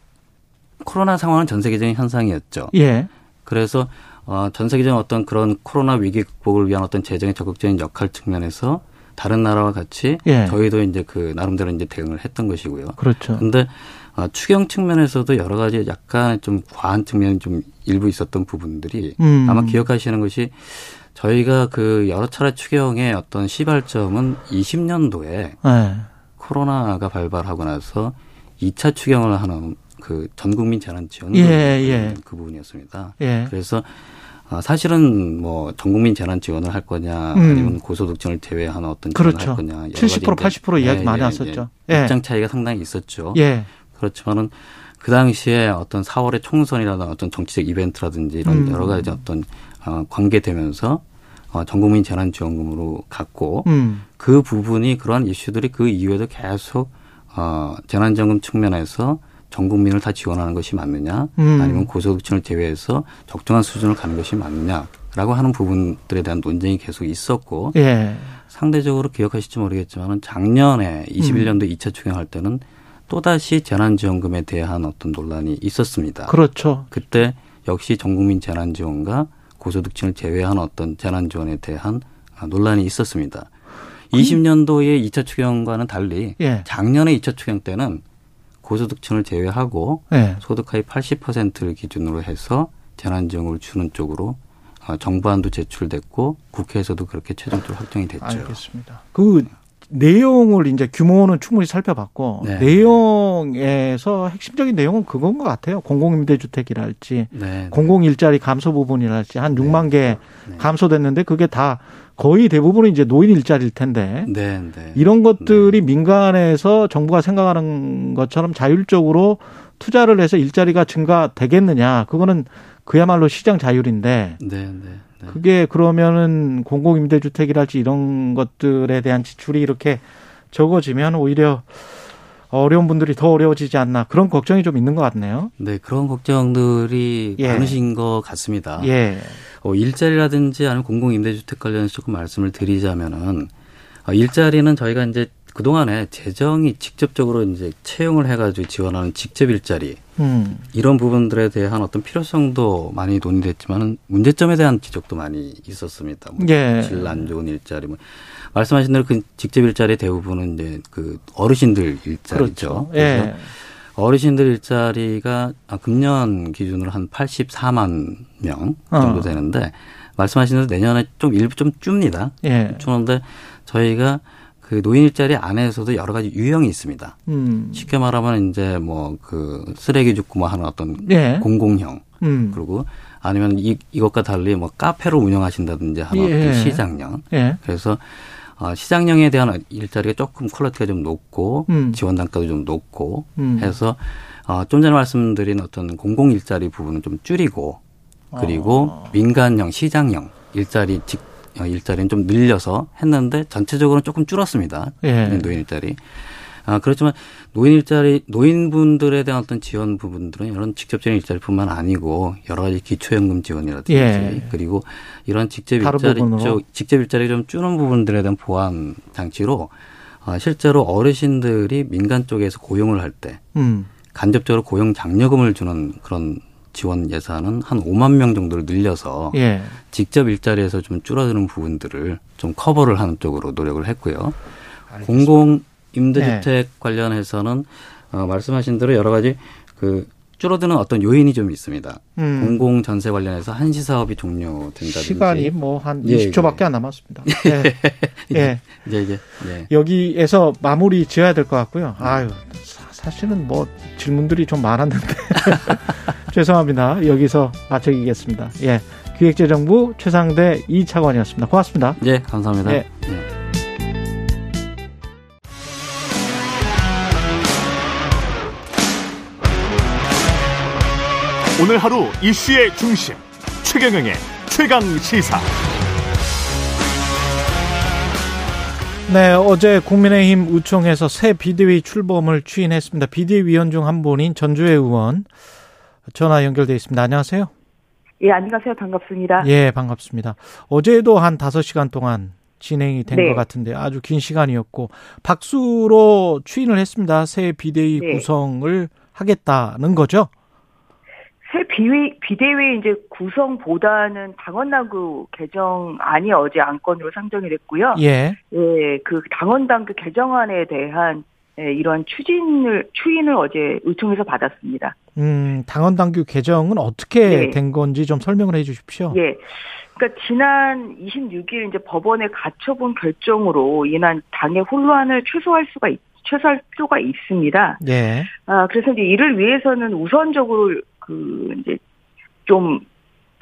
코로나 상황은 전 세계적인 현상이었죠. 예. 그래서 어, 전 세계적인 어떤 그런 코로나 위기 극복을 위한 어떤 재정의 적극적인 역할 측면에서 다른 나라와 같이 예. 저희도 이제 그 나름대로 이제 대응을 했던 것이고요. 그렇죠. 근데 어, 추경 측면에서도 여러 가지 약간 좀 과한 측면이 좀 일부 있었던 부분들이 음. 아마 기억하시는 것이 저희가 그 여러 차례 추경의 어떤 시발점은 20년도에 예. 코로나가 발발하고 나서 2차 추경을 하는 그 전국민 재난 지원 예, 예. 그 부분이었습니다. 예. 그래서 아, 사실은 뭐 전국민 재난 지원을 할 거냐 음. 아니면 고소득층을 제외하는 어떤 지원을 그렇죠. 할 거냐 여러 70% 가지 80% 이야기 예, 많이 예, 왔었죠. 예. 예. 입장 차이가 상당히 있었죠. 예. 그렇지만은 그 당시에 어떤 4월의 총선이라든가 어떤 정치적 이벤트라든지 이런 음. 여러 가지 어떤 어, 관계되면서 어, 전국민 재난 지원금으로 갔고 음. 그 부분이 그러한 이슈들이 그 이후에도 계속 어, 재난지원금 측면에서 전 국민을 다 지원하는 것이 맞느냐 음. 아니면 고소득층을 제외해서 적정한 수준을 가는 것이 맞느냐라고 하는 부분들에 대한 논쟁이 계속 있었고 예. 상대적으로 기억하실지 모르겠지만은 작년에 21년도 음. 2차 추경할 때는 또다시 재난지원금에 대한 어떤 논란이 있었습니다. 그렇죠. 그때 역시 전 국민 재난지원과 고소득층을 제외한 어떤 재난지원에 대한 아, 논란이 있었습니다. 20년도의 2차 추경과는 달리 예. 작년에 2차 추경 때는 고소득층을 제외하고 네. 소득 하위 80%를 기준으로 해서 재난지원금을 주는 쪽으로 어, 정부안도 제출됐고 국회에서도 그렇게 최종적으로 확정이 됐죠. 알겠습니다. 그 내용을 이제 규모는 충분히 살펴봤고 네. 내용에서 핵심적인 내용은 그건 것 같아요. 공공임대주택이랄지 네. 공공일자리 감소 부분이랄지 한 6만 개 네. 감소됐는데 그게 다 거의 대부분은 이제 노인 일자리일 텐데 네, 네. 이런 것들이 민간에서 정부가 생각하는 것처럼 자율적으로 투자를 해서 일자리가 증가되겠느냐 그거는 그야말로 시장 자율인데 네, 네. 네. 그게 그러면은 공공임대주택이랄지 이런 것들에 대한 지출이 이렇게 적어지면 오히려 어려운 분들이 더 어려워지지 않나 그런 걱정이 좀 있는 것 같네요. 네, 그런 걱정들이 예. 많으신 것 같습니다. 예. 어, 일자리라든지 아니면 공공임대주택 관련해서 조금 말씀을 드리자면은 어, 일자리는 저희가 이제 그동안에 재정이 직접적으로 이제 채용을 해가지고 지원하는 직접 일자리 음. 이런 부분들에 대한 어떤 필요성도 많이 논의됐지만은 문제점에 대한 지적도 많이 있었습니다. 뭐 예. 질안 좋은 일자리 뭐 말씀하신 대로 그 직접 일자리 대부분은 이제 그 어르신들 일자리죠. 그렇죠. 그래서 예. 어르신들 일자리가 아, 금년 기준으로 한 84만 명 정도 어. 되는데 말씀하신 대로 내년에 좀 일부 좀 줍니다. 예. 주는데 저희가 그 노인 일자리 안에서도 여러 가지 유형이 있습니다. 음. 쉽게 말하면 이제 뭐 그 쓰레기 줍고 뭐 하는 어떤 예. 공공형 음. 그리고 아니면 이 이것과 달리 뭐 카페를 운영하신다든지 하는 예. 어떤 시장형 예. 그래서 어, 시장형에 대한 일자리가 조금 quality가 좀 높고 음. 지원 단가도 좀 높고 음. 해서 어, 좀 전에 말씀드린 어떤 공공 일자리 부분은 좀 줄이고 그리고 어. 민간형 시장형 일자리 직 어, 일자리는 좀 늘려서 했는데 전체적으로는 조금 줄었습니다. 예. 노인 일자리. 아, 그렇지만 노인 일자리, 노인분들에 대한 어떤 지원 부분들은 이런 직접적인 일자리뿐만 아니고 여러 가지 기초연금 지원이라든지 예. 그리고 이런 직접 일자리 부분으로. 쪽, 직접 일자리 좀 주는 부분들에 대한 보완 장치로 아, 실제로 어르신들이 민간 쪽에서 고용을 할때 음. 간접적으로 고용 장려금을 주는 그런 지원 예산은 한 5만 명 정도를 늘려서 예. 직접 일자리에서 좀 줄어드는 부분들을 좀 커버를 하는 쪽으로 노력을 했고요. 공공 임대주택 네. 관련해서는 어, 말씀하신 대로 여러 가지 그 줄어드는 어떤 요인이 좀 있습니다. 음. 공공 전세 관련해서 한시 사업이 종료된다든지 시간이 뭐한 예, 20초밖에 예. 안 남았습니다. (laughs) 예. 예. 이제 이제 네. 여기에서 마무리 지어야 될 것 같고요. 아유, 사- 사실은 뭐 질문들이 좀 많았는데. (laughs) 죄송합니다. 여기서 마치겠습니다. 예. 기획재정부 최상대 이차관이었습니다. 고맙습니다. 예, 감사합니다. 예. 예. 오늘 하루 이슈의 중심 최경영의 최강 시사. 네, 어제 국민의힘 우총에서 새 비대위 출범을 추인했습니다. 비대위 위원 중 한 분인 전주혜 의원 전화 연결돼 있습니다. 안녕하세요. 예, 안녕하세요. 반갑습니다. 예, 반갑습니다. 어제도 한 5시간 동안 진행이 된것 네. 같은데 아주 긴 시간이었고 박수로 추인을 했습니다. 새 비대위 네. 구성을 하겠다는 거죠? 새 비위, 비대위 이제 구성보다는 당원당규 개정안이 어제 안건으로 상정이 됐고요. 예. 예, 그 당원당규 개정안에 대한 예, 이런 추진을, 추인을 어제 의총에서 받았습니다. 음, 당원 당규 개정은 어떻게 네. 된 건지 좀 설명을 해 주십시오. 예. 그러니까 지난 26일 이제 법원의 가처분 결정으로 인한 당의 혼란을 최소화할 수가 있, 최소화할 필요가 있습니다. 예. 아, 그래서 이제 이를 위해서는 우선적으로 그 이제 좀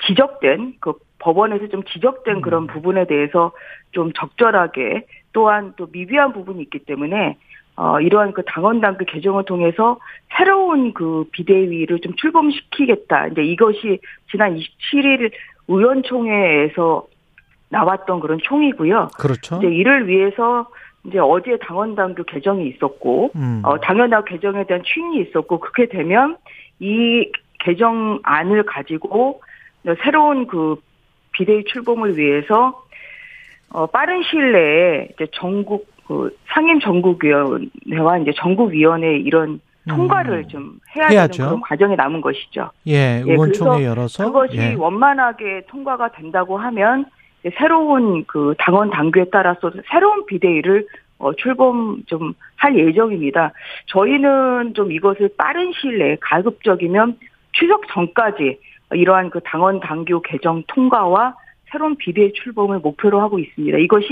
지적된 그 법원에서 좀 지적된 그런 부분에 대해서 좀 적절하게 또한 또 미비한 부분이 있기 때문에 어 이러한 그 당원당규 개정을 통해서 새로운 그 비대위를 좀 출범시키겠다. 이제 이것이 지난 27일 의원총회에서 나왔던 그런 총이고요. 그렇죠. 이제 이를 위해서 이제 어제 당원당규 개정이 있었고 음. 어, 당연한 개정에 대한 추인이 있었고 그렇게 되면 이 개정안을 가지고 새로운 그 비대위 출범을 위해서 어, 빠른 시일 내에 이제 전국 그 상임 전국위원회와 이제 전국위원회 이런 통과를 음. 좀 해야 해야죠. 되는 그런 과정이 남은 것이죠. 예, 예, 의원총회 그래서 열어서 그것이 예. 원만하게 통과가 된다고 하면 새로운 그 당원 당규에 따라서 새로운 비대위를 어, 출범 좀 할 예정입니다. 저희는 좀 이것을 빠른 시일 내에 가급적이면 추석 전까지 이러한 그 당원 당규 개정 통과와 새로운 비대위 출범을 목표로 하고 있습니다. 이것이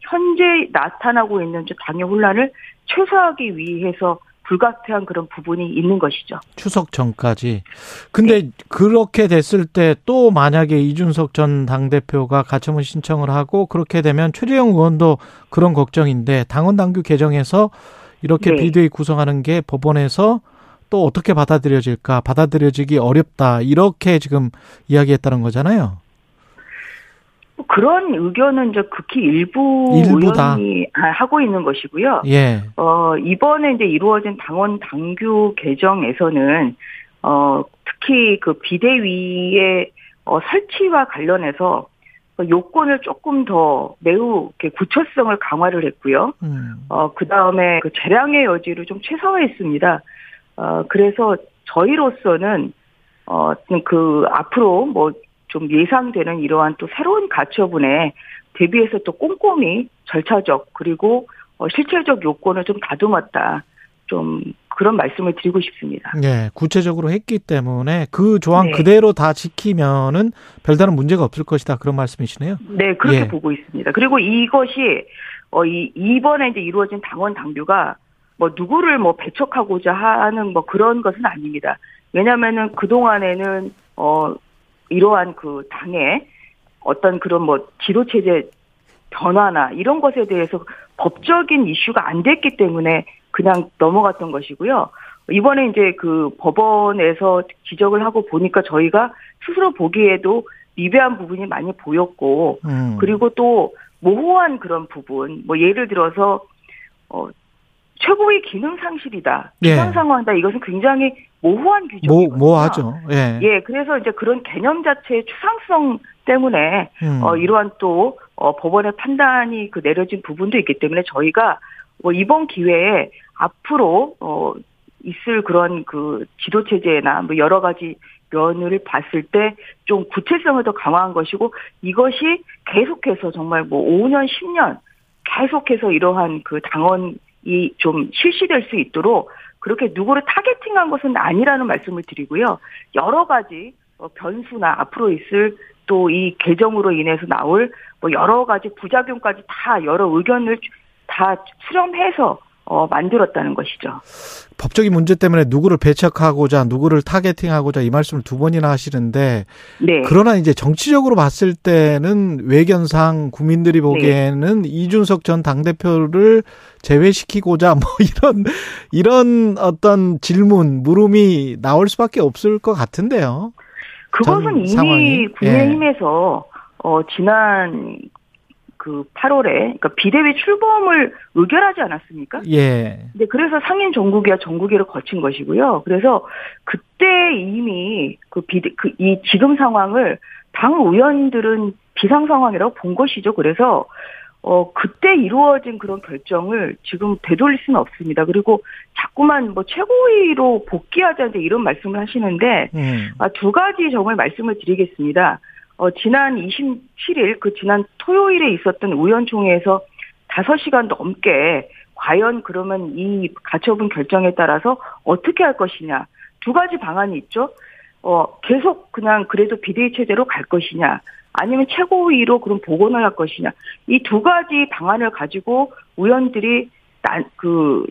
현재 나타나고 있는 당의 혼란을 최소화하기 위해서 불가피한 그런 부분이 있는 것이죠. 추석 전까지. 근데 네. 그렇게 됐을 때 또 만약에 이준석 전 당대표가 가처분 신청을 하고 그렇게 되면 최재형 의원도 그런 걱정인데 당원 당규 개정해서 이렇게 네. 비대위 구성하는 게 법원에서 또 어떻게 받아들여질까 받아들여지기 어렵다 이렇게 지금 이야기했다는 거잖아요. 그런 의견은 이제 극히 일부 일부다. 의원이 하고 있는 것이고요. 예. 어, 이번에 이제 이루어진 당원 당규 개정에서는 어, 특히 그 비대위의 어, 설치와 관련해서 요건을 조금 더 매우 구체성을 강화를 했고요. 음. 어, 그 다음에 그 재량의 여지를 좀 최소화했습니다. 어, 그래서 저희로서는 어, 그 앞으로 뭐 좀 예상되는 이러한 또 새로운 가처분에 대비해서 또 꼼꼼히 절차적 그리고 어, 실체적 요건을 좀 다듬었다. 좀 그런 말씀을 드리고 싶습니다. 네, 구체적으로 했기 때문에 그 조항 네. 그대로 다 지키면은 별다른 문제가 없을 것이다 그런 말씀이시네요. 네, 그렇게 예. 보고 있습니다. 그리고 이것이 어, 이, 이번에 이제 이루어진 당원 당규가 뭐 누구를 뭐 배척하고자 하는 뭐 그런 것은 아닙니다. 왜냐하면은 그 동안에는 어 이러한 그 당의 어떤 그런 뭐 지도 체제 변화나 이런 것에 대해서 법적인 이슈가 안 됐기 때문에 그냥 넘어갔던 것이고요. 이번에 이제 그 법원에서 지적을 하고 보니까 저희가 스스로 보기에도 미비한 부분이 많이 보였고, 음. 그리고 또 모호한 그런 부분, 뭐 예를 들어서, 어, 최고의 기능 상실이다. 기상 예. 상황이다. 이것은 굉장히 모호한 규정이거든요. 모, 모하죠. 예. 예, 그래서 이제 그런 개념 자체의 추상성 때문에 음. 어 이러한 또 어, 법원의 판단이 그 내려진 부분도 있기 때문에 저희가 뭐 이번 기회에 앞으로 어 있을 그런 그 지도 체제나 뭐 여러 가지 면을 봤을 때 좀 구체성을 더 강화한 것이고 이것이 계속해서 정말 뭐 5년, 10년 계속해서 이러한 그 당원 이 좀 실시될 수 있도록 그렇게 누구를 타겟팅한 것은 아니라는 말씀을 드리고요. 여러 가지 어, 변수나 앞으로 있을 또 이 개정으로 인해서 나올 뭐 여러 가지 부작용까지 다 여러 의견을 다 수렴해서 어, 만들었다는 것이죠. 법적인 문제 때문에 누구를 배척하고자 누구를 타겟팅하고자 이 말씀을 두 번이나 하시는데 네. 그러나 이제 정치적으로 봤을 때는 외견상 국민들이 보기에는 네. 이준석 전 당대표를 제외시키고자 뭐 (laughs) 이런 이런 어떤 질문 물음이 나올 수밖에 없을 것 같은데요. 그것은 이미 상황이. 국민의힘에서 예. 어 지난 그 8월에 그러니까 비대위 출범을 의결하지 않았습니까? 예. 근데 그래서 상임 정국위와 정국위를 거친 것이고요. 그래서 그때 이미 그 비대 그 이 지금 상황을 당 의원들은 비상 상황이라고 본 것이죠. 그래서 어 그때 이루어진 그런 결정을 지금 되돌릴 수는 없습니다. 그리고 자꾸만 뭐 최고위로 복귀하자 이런 말씀을 하시는데 음. 아, 두 가지 정말 말씀을 드리겠습니다. 어, 지난 27일, 그 지난 토요일에 있었던 의원총회에서 5시간 넘게 과연 그러면 이 가처분 결정에 따라서 어떻게 할 것이냐. 두 가지 방안이 있죠. 어, 계속 그냥 그래도 비대위 체제로 갈 것이냐. 아니면 최고위로 그럼 복원을 할 것이냐. 이 두 가지 방안을 가지고 의원들이 난, 그,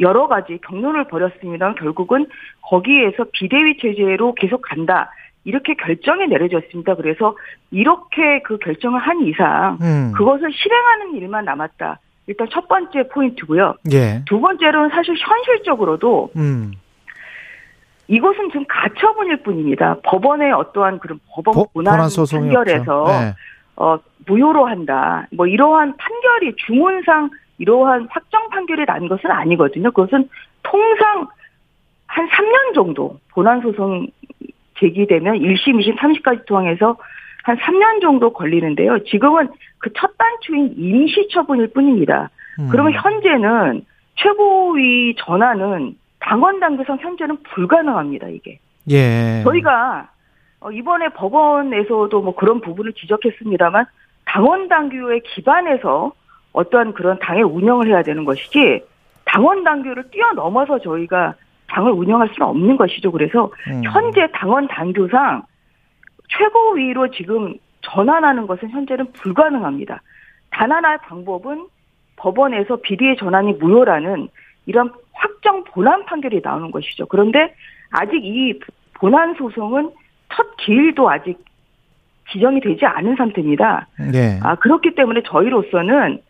여러 가지 경론을 벌였습니다. 결국은 거기에서 비대위 체제로 계속 간다. 이렇게 결정이 내려졌습니다. 그래서 이렇게 그 결정을 한 이상 음. 그것을 실행하는 일만 남았다. 일단 첫 번째 포인트고요. 예. 두 번째로는 사실 현실적으로도 음. 이것은 지금 가처분일 뿐입니다. 법원의 어떠한 그런 법원 본안 판결에서 네. 어, 무효로 한다. 뭐 이러한 판결이 중원상 이러한 확정 판결이 난 것은 아니거든요. 그것은 통상 한 3년 정도 본안 소송 제기되면 1심, 2심, 3심까지 통해서 한 3년 정도 걸리는데요. 지금은 그 첫 단추인 임시 처분일 뿐입니다. 음. 그러면 현재는 최고위 전환은 당원 단계상 현재는 불가능합니다. 이게. 예. 저희가 어, 이번에 법원에서도 뭐 그런 부분을 지적했습니다만 당원 당규에 기반해서 어떠한 그런 당의 운영을 해야 되는 것이지 당원 당규를 뛰어넘어서 저희가 당을 운영할 수는 없는 것이죠. 그래서 음. 현재 당원 당규상 최고위로 지금 전환하는 것은 현재는 불가능합니다. 단 하나의 방법은 법원에서 비리의 전환이 무효라는 이런 확정 본안 판결이 나오는 것이죠. 그런데 아직 이 본안 소송은 첫 기일도 아직 지정이 되지 않은 상태입니다. 네. 아, 그렇기 때문에 저희로서는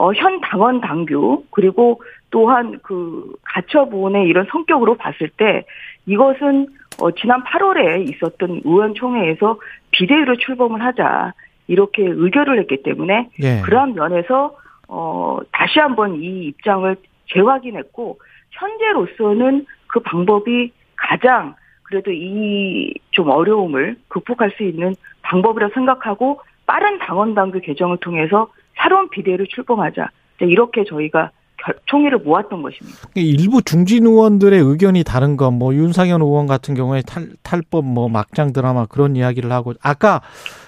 어, 현 당원 당규 그리고 또한 그 가처분의 이런 성격으로 봤을 때 이것은 어, 지난 8월에 있었던 의원총회에서 비대위로 출범을 하자 이렇게 의결을 했기 때문에 예. 그러한 면에서 어, 다시 한번 이 입장을 재확인했고 현재로서는 그 방법이 가장 그래도 이 좀 어려움을 극복할 수 있는 방법이라 생각하고 빠른 당원 당규 개정을 통해서 새로운 비대위를 출범하자 이렇게 저희가 결- 총의를 모았던 것입니다. 일부 중진 의원들의 의견이 다른 건 뭐 윤상현 의원 같은 경우에 탈, 탈법 뭐 막장 드라마 그런 이야기를 하고 아까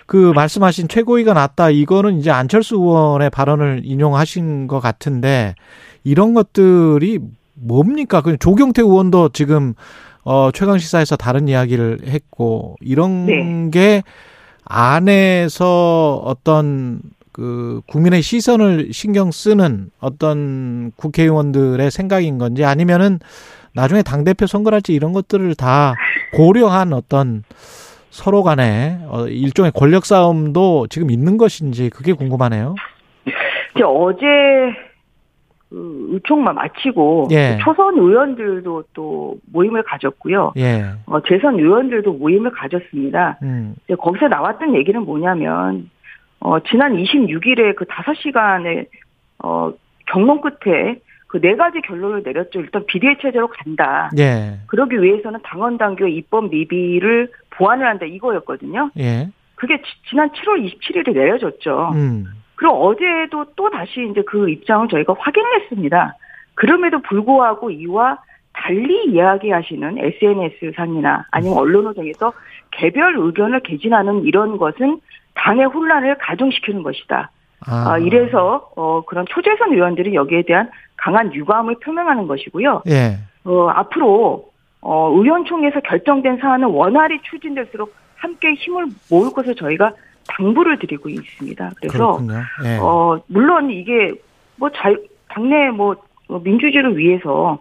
그 말씀하신 최고위가 낫다 이거는 이제 안철수 의원의 발언을 인용하신 것 같은데 이런 것들이 뭡니까? 그 조경태 의원도 지금 어 최강 시사에서 다른 이야기를 했고 이런 네. 게 안에서 어떤 그 국민의 시선을 신경 쓰는 어떤 국회의원들의 생각인 건지 아니면은 나중에 당 대표 선거랄지 이런 것들을 다 고려한 어떤 서로 간의 어, 일종의 권력 싸움도 지금 있는 것인지 그게 궁금하네요. 이제 어제 그 의총만 마치고 예. 초선 의원들도 또 모임을 가졌고요. 예. 어, 재선 의원들도 모임을 가졌습니다. 음. 이제 거기서 나왔던 얘기는 뭐냐면 어, 지난 26일에 그 5시간의 어, 경론 끝에 그 네 가지 결론을 내렸죠. 일단 비례 체제로 간다. 예. 그러기 위해서는 당원 당규 입법 미비를 보완을 한다 이거였거든요. 예. 그게 지- 지난 7월 27일에 내려졌죠. 음. 그리고 어제도 또 다시 이제 그 입장을 저희가 확인을 했습니다. 그럼에도 불구하고 이와 달리 이야기하시는 SNS 상이나 아니면 언론을 통해서 개별 의견을 개진하는 이런 것은 당의 혼란을 가중시키는 것이다. 아. 아, 이래서 어, 그런 초재선 의원들이 여기에 대한 강한 유감을 표명하는 것이고요. 예. 어, 앞으로 어, 의원총회에서 결정된 사안은 원활히 추진될수록 함께 힘을 모을 것을 저희가 당부를 드리고 있습니다. 그래서. 예. 어, 물론 이게 뭐 자, 당내 뭐 어, 민주주의를 위해서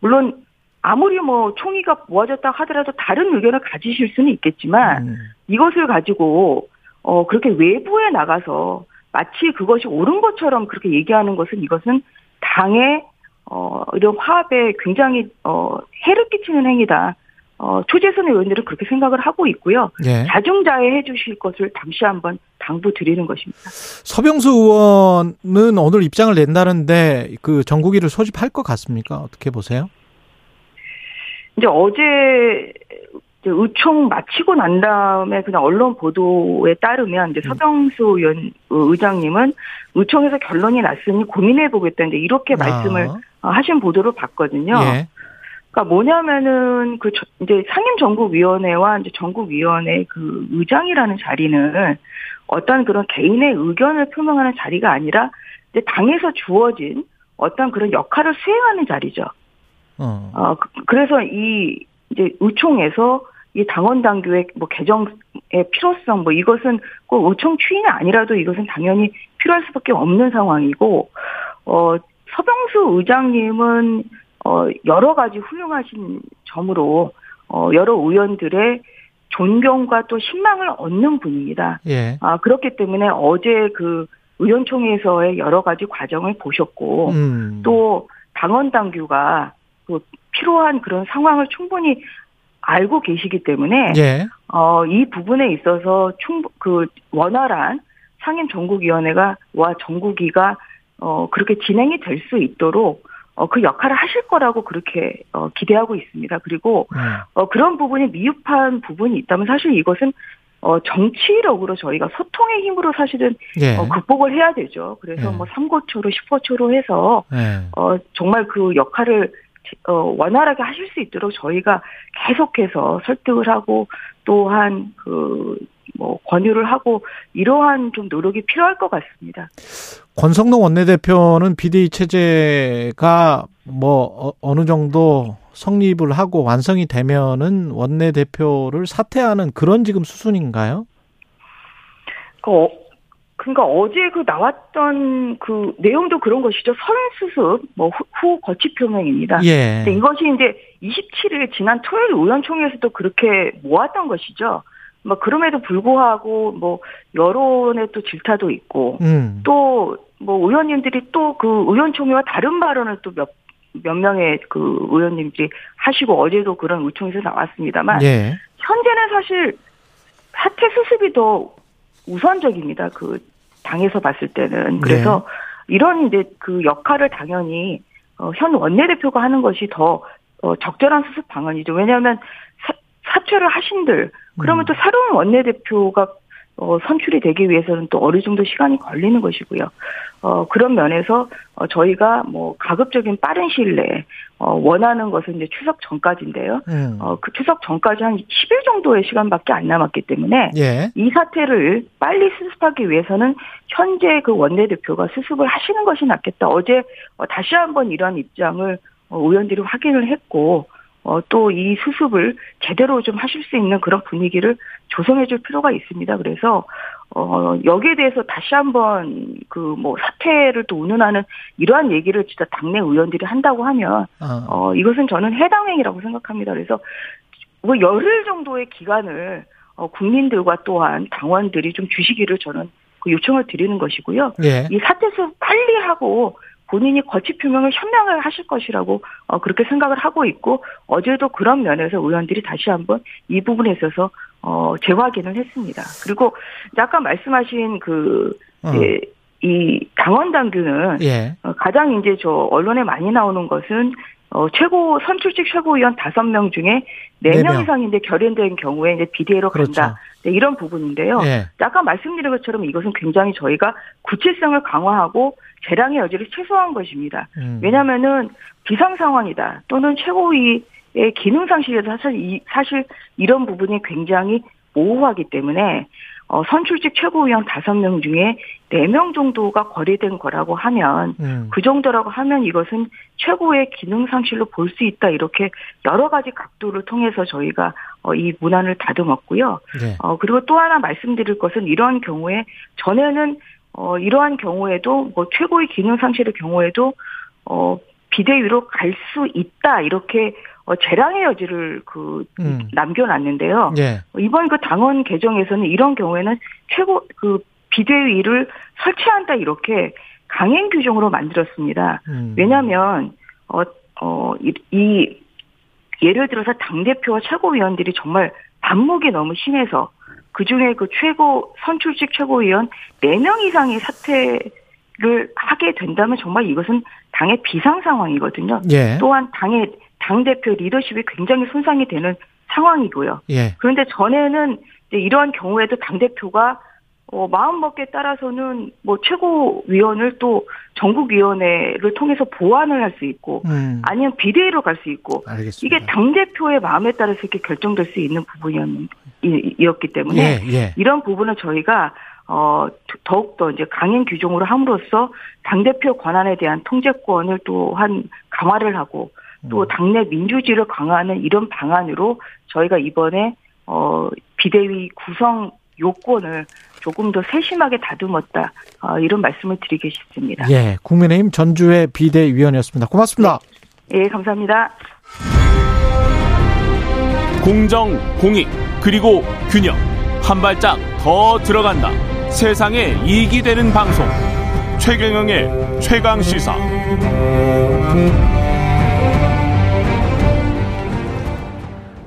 물론 아무리 뭐 총의가 모아졌다 하더라도 다른 의견을 가지실 수는 있겠지만 음. 이것을 가지고 어 그렇게 외부에 나가서 마치 그것이 옳은 것처럼 그렇게 얘기하는 것은 이것은 당의 어 이런 화합에 굉장히 어 해를 끼치는 행위다. 어 초재선 의원들은 그렇게 생각을 하고 있고요. 예. 자중자애 해 주실 것을 다시 한번 당부 드리는 것입니다. 서병수 의원은 오늘 입장을 낸다는데 그 정국이를 소집할 것 같습니까? 어떻게 보세요? 이제 어제 이제 의총 마치고 난 다음에 그냥 언론 보도에 따르면 이제 서병수 의원 의장님은 의총에서 결론이 났으니 고민해 보겠다는데 이렇게 말씀을 아. 하신 보도를 봤거든요. 예. 그러니까 뭐냐면은 그 저- 이제 상임 전국위원회와 이제 전국위원회 그 의장이라는 자리는 어떤 그런 개인의 의견을 표명하는 자리가 아니라 이제 당에서 주어진 어떤 그런 역할을 수행하는 자리죠. 어. 어, 그- 그래서 이 이제 의총에서 이 당원 당규의 뭐 개정의 필요성 뭐 이것은 꼭 의총 추인이 아니라도 이것은 당연히 필요할 수밖에 없는 상황이고 어 서병수 의장님은 어 여러 가지 훌륭하신 점으로 어 여러 의원들의 존경과 또 신망을 얻는 분입니다. 예. 아 그렇기 때문에 어제 그 의원총회에서의 여러 가지 과정을 보셨고 음. 또 당원 당규가 그 필요한 그런 상황을 충분히 알고 계시기 때문에 예. 어, 이 부분에 있어서 충분 그 원활한 상임 전국위원회가 와 전국위가 어, 그렇게 진행이 될 수 있도록 어, 그 역할을 하실 거라고 그렇게 어, 기대하고 있습니다. 그리고 음. 어, 그런 부분이 미흡한 부분이 있다면 사실 이것은 어, 정치력으로 저희가 소통의 힘으로 사실은 예. 어, 극복을 해야 되죠. 그래서 예. 뭐 3고초로 10호초로 해서 예. 어, 정말 그 역할을 어, 원활하게 하실 수 있도록 저희가 계속해서 설득을 하고 또한 그 뭐 권유를 하고 이러한 좀 노력이 필요할 것 같습니다. 권성동 원내대표는 비대위 체제가 뭐 어- 어느 정도 성립을 하고 완성이 되면은 원내대표를 사퇴하는 그런 지금 수순인가요? 그 어, 그러니까 어제 그 나왔던 그 내용도 그런 것이죠. 선수습 뭐 후, 후 거취 표명입니다. 예. 이것이 이제 27일 지난 토요일 의원총회에서도 그렇게 모았던 것이죠. 뭐 그럼에도 불구하고 뭐 여론의 또 질타도 있고 음. 또뭐 의원님들이 또 그 의원총회와 다른 발언을 또몇 몇 명의 그 의원님들이 하시고 어제도 그런 의총에서 나왔습니다만 예. 현재는 사실 사퇴 수습이 더 우선적입니다. 그 당에서 봤을 때는 그래서 이런 이제 그 역할을 당연히 어, 현 원내대표가 하는 것이 더 어, 적절한 수습 방안이죠. 왜냐하면 사, 사퇴를 하신들 그러면 음. 또 새로운 원내대표가 어, 선출이 되기 위해서는 또 어느 정도 시간이 걸리는 것이고요. 어, 그런 면에서 어, 저희가 뭐 가급적인 빠른 시일 내에 어, 원하는 것은 이제 추석 전까지인데요. 음. 어, 그 추석 전까지 한 10일 정도의 시간밖에 안 남았기 때문에 예. 이 사태를 빨리 수습하기 위해서는 현재 그 원내대표가 수습을 하시는 것이 낫겠다. 어제 어, 다시 한번 이러한 입장을 어, 의원들이 확인을 했고 어, 또 이 수습을 제대로 좀 하실 수 있는 그런 분위기를 조성해 줄 필요가 있습니다. 그래서 어, 여기에 대해서 다시 한번 그 뭐 사퇴를 또 운운하는 이러한 얘기를 진짜 당내 의원들이 한다고 하면 어. 어, 이것은 저는 해당 행위라고 생각합니다. 그래서 뭐 열흘 정도의 기간을 어, 국민들과 또한 당원들이 좀 주시기를 저는 그 요청을 드리는 것이고요. 예. 이 사퇴수 빨리 하고 본인이 거취 표명을 현명하게 하실 것이라고 어, 그렇게 생각을 하고 있고 어제도 그런 면에서 의원들이 다시 한번 이 부분에 있어서 어, 재확인을 했습니다. 그리고 아까 말씀하신 그 어. 예, 이 당원 당규는 예. 어, 가장 이제 저 언론에 많이 나오는 것은 어, 최고 선출직 최고위원 다섯 명 중에 네네 명. 이상이 이제 결연된 경우에 이제 비대위로 그렇죠. 간다. 네, 이런 부분인데요. 예. 아까 말씀드린 것처럼 이것은 굉장히 저희가 구체성을 강화하고 재량의 여지를 최소화한 것입니다. 음. 왜냐하면은 비상 상황이다 또는 최고위의 기능 상실에서 사실 이, 사실 이런 부분이 굉장히 모호하기 때문에 어, 선출직 최고위원 다섯 명 중에 네 명 정도가 거래된 거라고 하면 음. 그 정도라고 하면 이것은 최고의 기능 상실로 볼 수 있다 이렇게 여러 가지 각도를 통해서 저희가 어, 이 문안을 다듬었고요. 예. 어, 그리고 또 하나 말씀드릴 것은 이러한 경우에 전에는 어, 이러한 경우에도 뭐 최고의 기능 상실의 경우에도 어, 비대위로 갈 수 있다 이렇게 어, 재량의 여지를 그 음. 남겨놨는데요. 예. 이번 그 당원 개정에서는 이런 경우에는 최고 그 비대위를 설치한다 이렇게 강행 규정으로 만들었습니다. 음. 왜냐하면 어, 어, 이, 이 예를 들어서 당 대표와 최고위원들이 정말 반목이 너무 심해서 그 중에 그 최고 선출직 최고위원 4명 이상이 사퇴를 하게 된다면 정말 이것은 당의 비상 상황이거든요. 예. 또한 당의 당 대표 리더십이 굉장히 손상이 되는 상황이고요. 예. 그런데 전에는 이러한 경우에도 당 대표가 어, 마음 먹기에 따라서는 뭐 최고위원을 또 전국위원회를 통해서 보완을 할 수 있고 음. 아니면 비대위로 갈 수 있고 알겠습니다. 이게 당 대표의 마음에 따라서 이렇게 결정될 수 있는 부분이었기 때문에 예, 예. 이런 부분은 저희가 어 더욱 더 이제 강행 규정으로 함으로써 당 대표 권한에 대한 통제권을 또한 강화를 하고 음. 또 당내 민주주의를 강화하는 이런 방안으로 저희가 이번에 어 비대위 구성 요건을 조금 더 세심하게 다듬었다 어, 이런 말씀을 드리고 싶습니다. 예. 국민의힘 전주의 비대위원이었습니다. 고맙습니다. 예, 감사합니다. 공정, 공익, 그리고 균형. 한 발짝 더 들어간다. 세상에 이익이 되는 방송. 최경영의 최강 시사.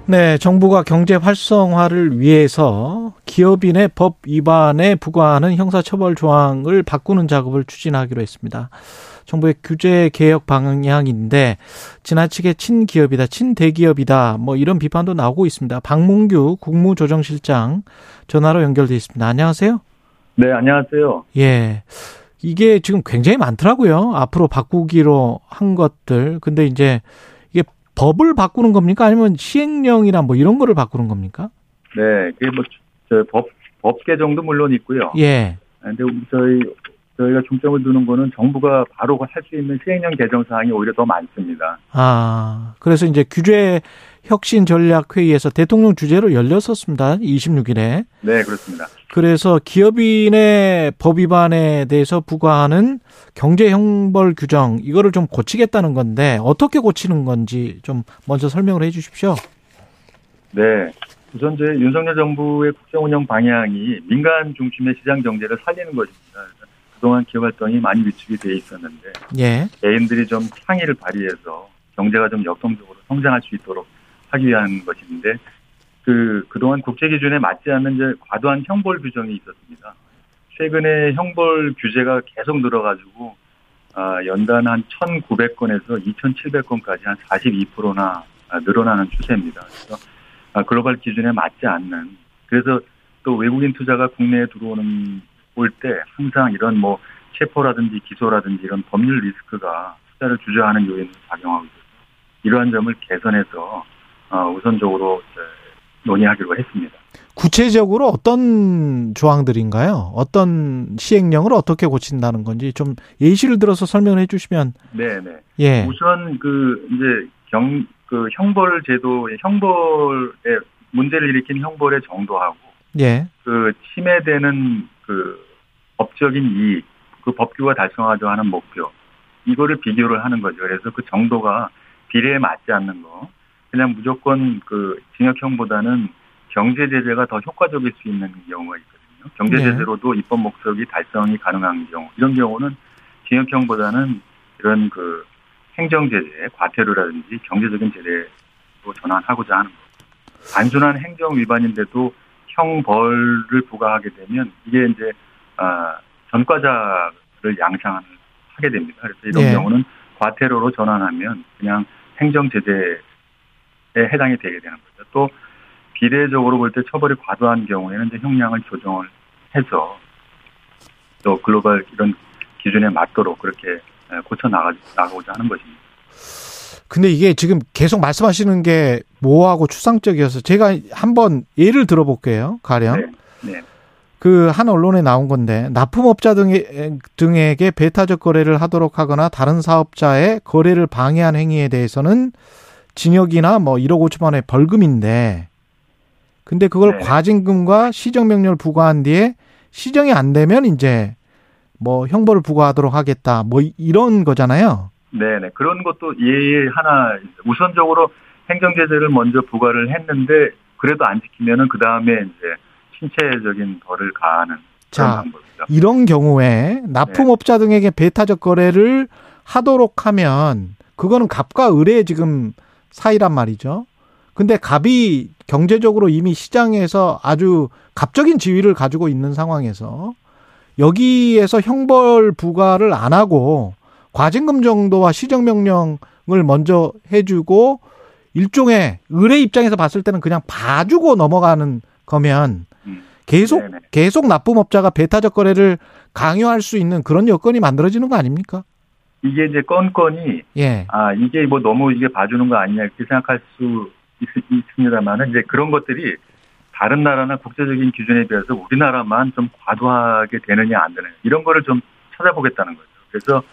네, 정부가 경제 활성화를 위해서 기업인의 법 위반에 부과하는 형사처벌 조항을 바꾸는 작업을 추진하기로 했습니다. 정부의 규제 개혁 방향인데 지나치게 친기업이다, 친대기업이다, 뭐 이런 비판도 나오고 있습니다. 박문규 국무조정실장 전화로 연결돼 있습니다. 안녕하세요. 네, 안녕하세요. 예. 이게 지금 굉장히 많더라고요. 앞으로 바꾸기로 한 것들. 근데 이제 법을 바꾸는 겁니까? 아니면 시행령이나 뭐 이런 거를 바꾸는 겁니까? 네, 그게 뭐, 저 법, 법 개정도 물론 있고요. 예. 근데 저희 저희가 중점을 두는 거는 정부가 바로 할 수 있는 시행령 개정 사항이 오히려 더 많습니다. 아, 그래서 이제 규제 혁신 전략 회의에서 대통령 주재로 열렸었습니다. 26일에. 네, 그렇습니다. 그래서 기업인의 법 위반에 대해서 부과하는 경제 형벌 규정 이거를 좀 고치겠다는 건데 어떻게 고치는 건지 좀 먼저 설명을 해 주십시오. 네. 우선 저희 윤석열 정부의 국정 운영 방향이 민간 중심의 시장 경제를 살리는 것입니다. 그동안 기업 활동이 많이 위축이 돼 있었는데 예. 개인들이 좀 창의를 발휘해서 경제가 좀 역동적으로 성장할 수 있도록 하기 위한 것인데 그 그동안 국제 기준에 맞지 않는 이제 과도한 형벌 규정이 있었습니다. 최근에 형벌 규제가 계속 늘어가지고 아, 연간 한 1,900건에서 2,700건까지 한 42%나 늘어나는 추세입니다. 그래서 아, 글로벌 기준에 맞지 않는 그래서 또 외국인 투자가 국내에 들어오는 올 때 항상 이런 뭐 체포라든지 기소라든지 이런 법률 리스크가 투자를 주저하는 요인으로 작용하고 있어서 이러한 점을 개선해서 어, 우선적으로 논의하기로 했습니다. 구체적으로 어떤 조항들인가요? 어떤 시행령을 어떻게 고친다는 건지 좀 예시를 들어서 설명을 해주시면. 네 네. 예. 우선 그 이제 경 그 형벌 제도 형벌에 문제를 일으킨 형벌의 정도하고 예. 그 침해되는 그 법적인 이익, 그 법규가 달성하려 하는 목표 이거를 비교를 하는 거죠. 그래서 그 정도가 비례에 맞지 않는 거, 그냥 무조건 그 징역형보다는 경제 제재가 더 효과적일 수 있는 경우가 있거든요. 경제 제재로도 입법 목적이 달성이 가능한 경우, 이런 경우는 징역형보다는 이런 그 행정 제재, 과태료라든지 경제적인 제재로 전환하고자 하는 거. 단순한 행정 위반인데도 형벌을 부과하게 되면 이게 이제 아, 전과자를 양상하게 됩니다. 그래서 이런 네. 경우는 과태료로 전환하면 그냥 행정 제재에 해당이 되게 되는 거죠. 또 비례적으로 볼 때 처벌이 과도한 경우에는 이제 형량을 조정을 해서 또 글로벌 이런 기준에 맞도록 그렇게 고쳐 나가 나가고자 하는 것입니다. 근데 이게 지금 계속 말씀하시는 게 모호하고 추상적이어서 제가 한번 예를 들어볼게요. 가령 네. 네. 그한 언론에 나온 건데 납품업자 등에, 등에게 배타적 거래를 하도록 하거나 다른 사업자의 거래를 방해한 행위에 대해서는 징역이나 뭐 1억 5천만 원의 벌금인데 근데 그걸 네. 과징금과 시정명령을 부과한 뒤에 시정이 안 되면 이제 뭐 형벌을 부과하도록 하겠다 뭐 이런 거잖아요. 네네 그런 것도 예의 하나 우선적으로 행정 제재를 먼저 부과를 했는데 그래도 안 지키면은 그 다음에 이제 신체적인 벌을 가하는 자, 그런 방법이죠. 이런 경우에 납품업자 등에게 배타적 거래를 하도록 하면 그거는 갑과 을의 지금 사이란 말이죠. 근데 갑이 경제적으로 이미 시장에서 아주 갑적인 지위를 가지고 있는 상황에서 여기에서 형벌 부과를 안 하고 과징금 정도와 시정명령을 먼저 해주고 일종의 을의 입장에서 봤을 때는 그냥 봐주고 넘어가는 거면 음. 계속. 계속 납품업자가 배타적 거래를 강요할 수 있는 그런 여건이 만들어지는 거 아닙니까? 이게 이제 건건이 예. 아 이게 뭐 너무 이게 봐주는 거 아니냐 이렇게 생각할 수 있, 있습니다만은 이제 그런 것들이 다른 나라나 국제적인 기준에 비해서 우리나라만 좀 과도하게 되느냐 안 되느냐 이런 거를 좀 찾아보겠다는 거죠. 그래서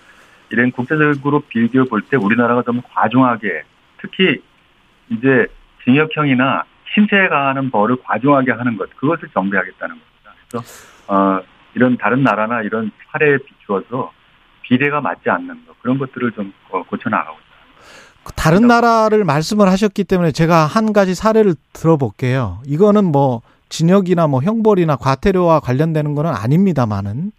이런 국제적으로 비교해 볼때 우리나라가 좀 과중하게 특히 이제 징역형이나 신체에 가하는 벌을 과중하게 하는 것 그것을 정비하겠다는 겁니다. 그래서 어, 이런 다른 나라나 이런 사례에 비추어서 비례가 맞지 않는 것 그런 것들을 좀 어, 고쳐 나가고 다른 나라를 말씀을 하셨기 때문에 제가 한 가지 사례를 들어볼게요. 이거는 뭐 진역이나 뭐 형벌이나 과태료와 관련되는 거는 아닙니다만은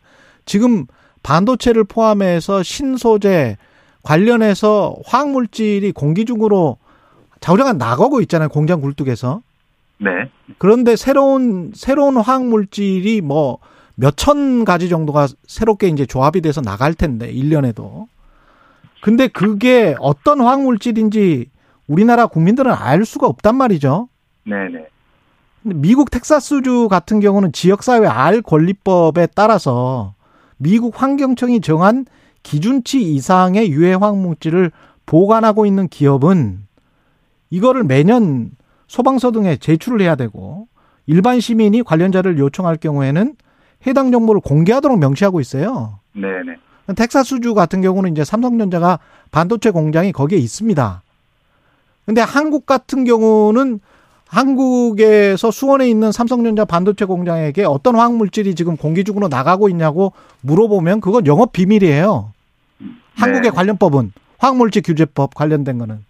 지금 반도체를 포함해서 신소재 관련해서 화학물질이 공기 중으로 자우량한 나가고 있잖아요. 공장 굴뚝에서. 네. 그런데 새로운 새로운 화학 물질이 뭐 몇천 가지 정도가 새롭게 이제 조합이 돼서 나갈 텐데 1년에도. 근데 그게 어떤 화학 물질인지 우리나라 국민들은 알 수가 없단 말이죠. 네네. 근데 미국 텍사스주 같은 경우는 지역사회 알 권리법에 따라서 미국 환경청이 정한 기준치 이상의 유해 화학 물질을 보관하고 있는 기업은 이거를 매년 소방서 등에 제출을 해야 되고 일반 시민이 관련자를 요청할 경우에는 해당 정보를 공개하도록 명시하고 있어요. 네네. 텍사스주 같은 경우는 이제 삼성전자가 반도체 공장이 거기에 있습니다. 근데 한국 같은 경우는 한국에서 수원에 있는 삼성전자 반도체 공장에게 어떤 화학 물질이 지금 공기중으로 나가고 있냐고 물어보면 그건 영업 비밀이에요. 한국의 네. 관련법은 화학물질 규제법 관련된 거는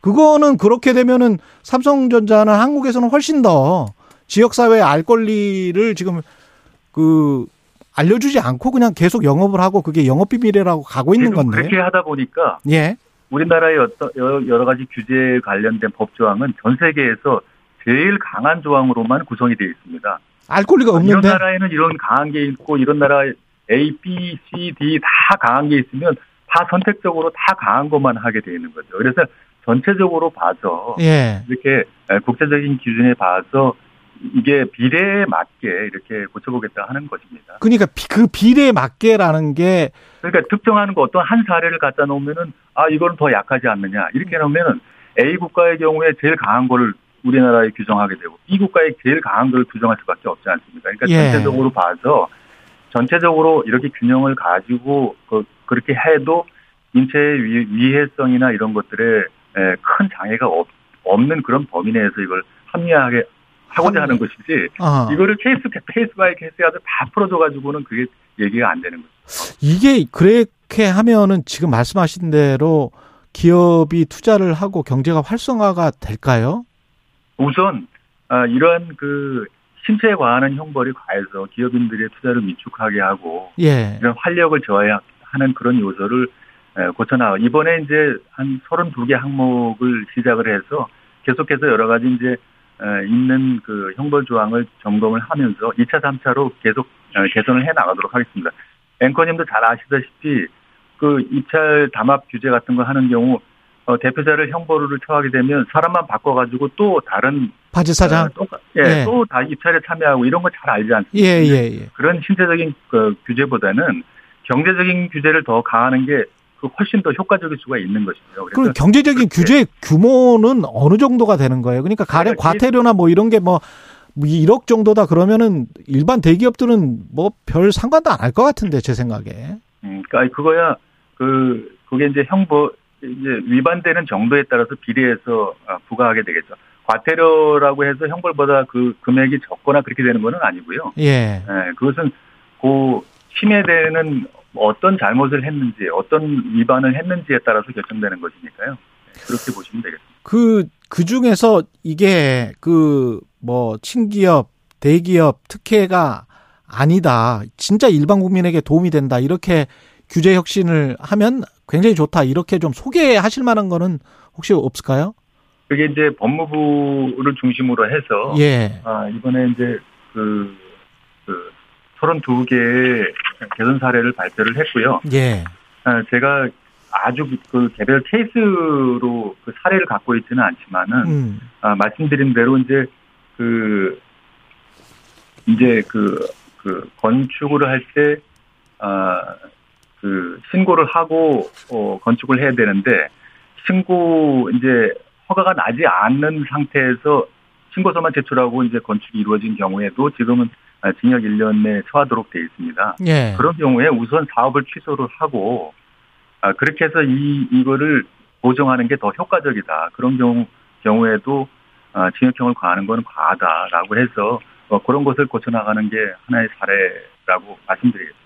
그거는 그렇게 되면은 삼성전자는 한국에서는 훨씬 더 지역사회 알 권리를 지금 그 알려주지 않고 그냥 계속 영업을 하고 그게 영업 비밀이라고 가고 있는 건데. 그렇게 하다 보니까 예. 우리나라의 어떤 여러 가지 규제에 관련된 법 조항은 전 세계에서 제일 강한 조항으로만 구성이 되어 있습니다. 알 권리가 이런 없는데. 나라에는 이런 강한 게 있고 이런 나라에 A, B, C, D 다 강한 게 있으면 다 선택적으로 다 강한 것만 하게 되어 있는 거죠. 그래서 전체적으로 봐서 예. 이렇게 국제적인 기준에 봐서 이게 비례에 맞게 이렇게 고쳐보겠다 하는 것입니다. 그러니까 비- 그 비례에 맞게라는 게 그러니까 특정하는 거 어떤 한 사례를 갖다 놓으면은 아 이거는 더 약하지 않느냐 이렇게 놓으면은 A 국가의 경우에 제일 강한 거를 우리나라에 규정하게 되고 B 국가의 제일 강한 걸 규정할 수밖에 없지 않습니까? 그러니까 예. 전체적으로 봐서 전체적으로 이렇게 균형을 가지고 그, 그렇게 해도 인체의 위, 위해성이나 이런 것들에 에, 큰 장애가 없, 없는 그런 범위 내에서 이걸 합리화하게 하고자 하는 것이지 어. 이거를 case case by case 해서 다 풀어줘 가지고는 그게 얘기가 안 되는 거죠. 이게 그렇게 하면은 지금 말씀하신 대로 기업이 투자를 하고 경제가 활성화가 될까요? 우선 아, 이러한 그 신체에 과하는 형벌이 과해서 기업인들의 투자를 위축하게 하고 예. 이런 활력을 저하하는 그런 요소를 에, 고쳐나가. 이번에 이제 한 32개 항목을 시작을 해서 계속해서 여러 가지 이제 에, 있는 그 형벌 조항을 점검을 하면서 2차, 3차로 계속 어, 개선을 해 나가도록 하겠습니다. 앵커님도 잘 아시다시피 그 입찰 담합 규제 같은 거 하는 경우 어, 대표자를 형벌을 처하게 되면 사람만 바꿔가지고 또 다른 바지 사장. 어, 예, 예. 또 다 입찰에 참여하고 이런 거 잘 알지 않습니까? 예, 예, 예. 그런 신체적인 그 규제보다는 경제적인 규제를 더 가하는 게 그 훨씬 더 효과적일 수가 있는 것이죠. 그럼 경제적인 규제 규모는 어느 정도가 되는 거예요? 그러니까 가령 그러니까 과태료나 뭐 이런 게뭐 1억 정도다 그러면은 일반 대기업들은 뭐 별 상관도 안 할 것 같은데 제 생각에. 음, 그러니까 그거야 그 그게 이제 형법 이제 위반되는 정도에 따라서 비례해서 어, 부과하게 되겠죠. 과태료라고 해서 형벌보다 그 금액이 적거나 그렇게 되는 건 아니고요. 예. 예, 그것은 그 침해되는 어떤 잘못을 했는지 어떤 위반을 했는지에 따라서 결정되는 것이니까요. 네, 그렇게 보시면 되겠습니다. 그, 그 중에서 이게 그 뭐 친기업, 대기업 특혜가 아니다. 진짜 일반 국민에게 도움이 된다. 이렇게 규제 혁신을 하면 굉장히 좋다. 이렇게 좀 소개하실 만한 거는 혹시 없을까요? 그게 이제 법무부를 중심으로 해서 예. 아, 이번에 이제 그, 그 32개의 개선 사례를 발표를 했고요. 예. 아, 제가 아주 그 개별 케이스로 그 사례를 갖고 있지는 않지만은 음. 아, 말씀드린 대로 이제 그 이제 그, 그 건축을 할때 아, 그 신고를 하고 어, 건축을 해야 되는데 신고 이제 허가가 나지 않는 상태에서 신고서만 제출하고 이제 건축이 이루어진 경우에도 지금은 아, 징역 1년 내 처하도록 되어 있습니다. 예. 그런 경우에 우선 사업을 취소를 하고 아, 그렇게 해서 이 이거를 보정하는 게 더 효과적이다. 그런 경우 경우에도 아, 징역형을 과하는 건 과하다라고 해서 어, 그런 것을 고쳐 나가는 게 하나의 사례라고 말씀드리겠습니다.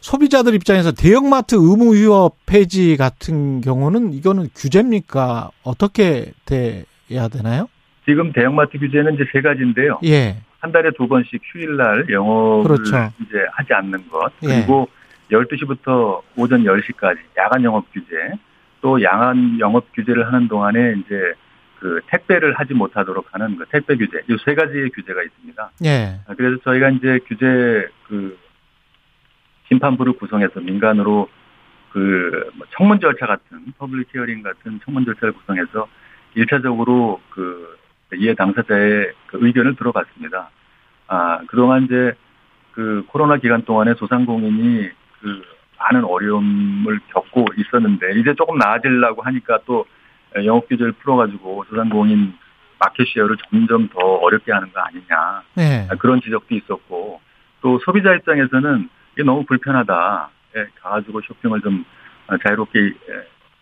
소비자들 입장에서 대형마트 의무 휴업 폐지 같은 경우는 이거는 규제입니까? 어떻게 돼야 되나요? 지금 대형마트 규제는 이제 세 가지인데요. 예. 한 달에 두 번씩 휴일날 영업을 그렇죠. 이제 하지 않는 것 예. 그리고 12시부터 오전 10시까지 야간 영업 규제 또 야간 영업 규제를 하는 동안에 이제 그 택배를 하지 못하도록 하는 그 택배 규제 이 세 가지의 규제가 있습니다. 예. 아, 그래서 저희가 이제 규제 그 심판부를 구성해서 민간으로 그뭐 청문 절차 같은 public hearing 같은 청문 절차를 구성해서 일차적으로 그 이해 당사자의 그 의견을 들어봤습니다. 아 그동안 이제 그 코로나 기간 동안에 소상공인이 그 많은 어려움을 겪고 있었는데 이제 조금 나아지려고 하니까 또 영업 규제를 풀어가지고 소상공인 마켓 쉐어를 점점 더 어렵게 하는 거 아니냐 네. 그런 지적도 있었고 또 소비자 입장에서는 이게 너무 불편하다. 예, 가가지고 쇼핑을 좀 어, 자유롭게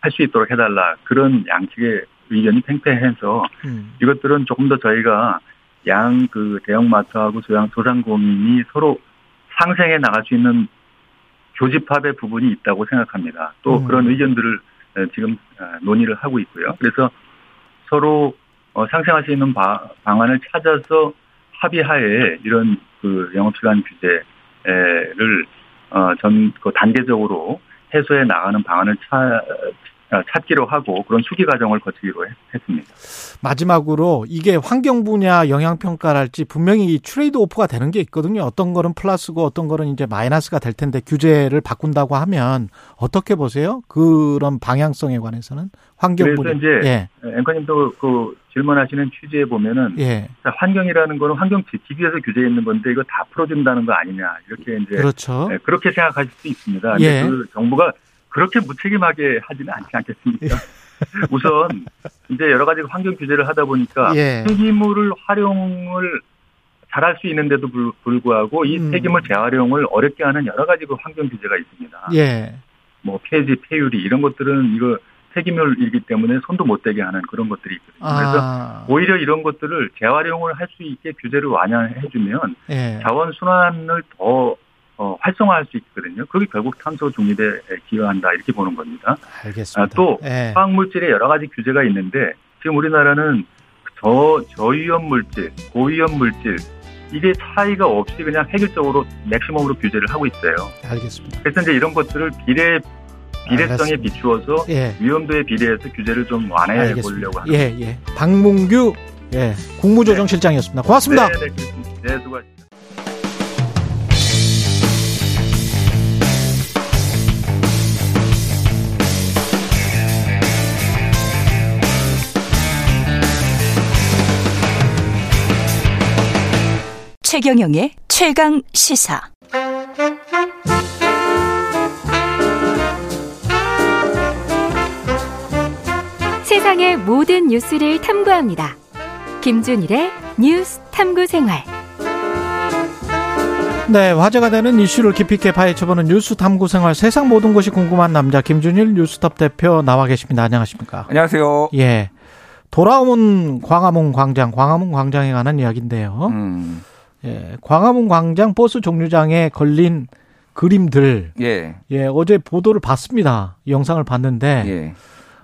할 수 있도록 해달라 그런 양측의 의견이 팽팽해서 음. 이것들은 조금 더 저희가 양 그 대형마트하고 소양 소상공인이 서로 상생해 나갈 수 있는 교집합의 부분이 있다고 생각합니다. 또 음. 그런 의견들을 에, 지금 어, 논의를 하고 있고요. 그래서 서로 어, 상생할 수 있는 바- 방안을 찾아서 합의하에 이런 그 영업시간 규제를 어, 전, 그 단계적으로 해소해 나가는 방안을 차, 어, 찾기로 하고 그런 수기 과정을 거치기로 했, 했습니다. 마지막으로 이게 환경 분야 영향 평가랄지 분명히 이 트레이드 오프가 되는 게 있거든요. 어떤 거는 플러스고 어떤 거는 이제 마이너스가 될 텐데 규제를 바꾼다고 하면 어떻게 보세요? 그런 방향성에 관해서는 환경 그래서 분야. 이제 예. 앵커님도 그 질문하시는 취지에 보면은 예. 자, 환경이라는 거는 환경 지키기 위해서 규제해 있는 건데 이거 다 풀어준다는 거 아니냐 이렇게 이제 그렇죠. 네, 그렇게 생각하실 수 있습니다. 예. 그 정부가 그렇게 무책임하게 하지는 않지 않겠습니까? 우선 이제 여러 가지 환경 규제를 하다 보니까 예. 폐기물을 활용을 잘할 수 있는데도 불- 불구하고 이 음. 폐기물 재활용을 어렵게 하는 여러 가지 그 환경 규제가 있습니다. 예. 뭐 폐지, 폐유리 이런 것들은 이거 폐기물이기 때문에 손도 못 대게 하는 그런 것들이 있거든요. 그래서 아. 오히려 이런 것들을 재활용을 할 수 있게 규제를 완화해주면 예. 자원 순환을 더 어, 활성화할 수 있거든요. 그게 결국 탄소 중립에 기여한다 이렇게 보는 겁니다. 알겠습니다. 아, 또 예. 화학 물질에 여러 가지 규제가 있는데 지금 우리나라는 저 저위험 물질, 고위험 물질 이게 차이가 없이 그냥 획일적으로 맥시멈으로 규제를 하고 있어요. 알겠습니다. 그래서 이제 이런 것들을 비례 비례성에 알겠습니다. 비추어서 예. 위험도에 비례해서 규제를 좀 완화해 알겠습니다. 보려고 하는. 예, 예. 박문규 예, 국무조정실장이었습니다. 고맙습니다. 네, 네. 네, 수고하셨습니다. 최경영의 최강 시사. 세상의 모든 뉴스를 탐구합니다. 김준일의 뉴스 탐구 생활. 네, 화제가 되는 이슈를 깊이 있게 파헤쳐보는 뉴스 탐구 생활 세상 모든 것이 궁금한 남자 김준일 뉴스톱 대표 나와 계십니다. 안녕하십니까? 안녕하세요. 예. 돌아온 광화문 광장, 광화문 광장에 관한 이야기인데요. 음, 예, 광화문 광장 버스 정류장에 걸린 그림들, 예, 예, 어제 보도를 봤습니다. 이 영상을 봤는데, 예.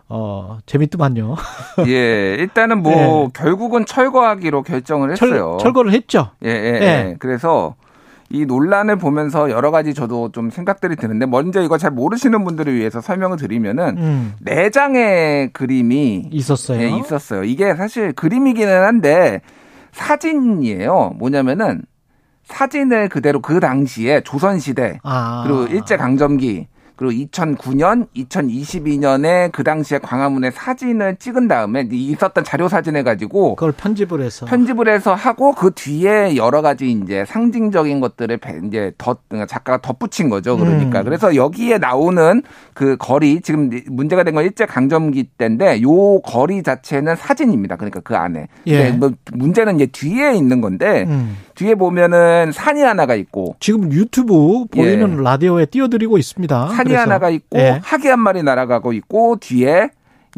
어, 재밌더만요. (laughs) 예, 일단은 뭐, 결국은 철거하기로 결정을 했어요. 철, 철거를 했죠. 예, 예, 예. 예. 그래서 이 논란을 보면서 여러 가지 저도 좀 생각들이 드는데, 먼저 이거 잘 모르시는 분들을 위해서 설명을 드리면은, 음, 네 장의 그림이 있었어요. 예, 있었어요. 이게 사실 그림이기는 한데, 사진이에요. 뭐냐면은, 사진을 그대로 그 당시에 조선시대, 아. 그리고 일제강점기 그리고 2009년, 2022년에 그 당시에 광화문에 사진을 찍은 다음에 이 있었던 자료 사진을 가지고 그걸 편집을 해서. 편집을 해서 하고 그 뒤에 여러 가지 이제 상징적인 것들을 배- 이제 덧 작가가 덧붙인 거죠. 그러니까 음. 그래서 여기에 나오는 그 거리 지금 문제가 된 건 일제 강점기 때인데 요 거리 자체는 사진입니다. 그러니까 그 안에. 예. 근데 뭐 문제는 이제 뒤에 있는 건데 음. 뒤에 보면은 산이 하나가 있고 지금 유튜브 보이는 라디오에 띄워드리고 있습니다. 산이 그래서. 하나가 있고 예. 하기 한 마리 날아가고 있고 뒤에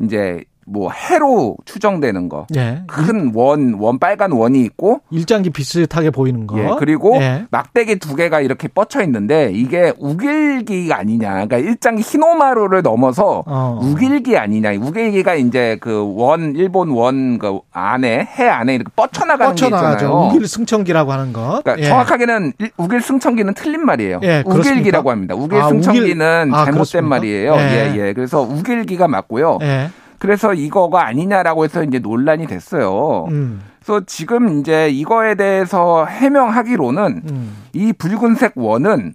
이제 뭐 해로 추정되는 거. 예. 큰 원, 원 빨간 원이 있고 일장기 비슷하게 보이는 거. 예, 그리고 예. 막대기 두 개가 이렇게 뻗쳐 있는데 이게 우길기가 아니냐. 그러니까 일장기 흰오마루를 넘어서 어. 우길기 아니냐. 우길기가 이제 그 원 일본 원 그 안에 해 안에 이렇게 뻗쳐 나가는 게 뻗쳐나가죠. 있잖아요. 우길 승천기라고 하는 것. 그러니까 예. 정확하게는 일- 우길 승천기는 틀린 말이에요. 예? 우길기라고 합니다. 우길 아, 승천기는 우길- 아, 잘못된 그렇습니까? 말이에요. 예. 예, 예. 그래서 우길기가 맞고요. 예. 그래서 이거가 아니냐라고 해서 이제 논란이 됐어요. 음. 그래서 지금 이제 이거에 대해서 해명하기로는 음. 이 붉은색 원은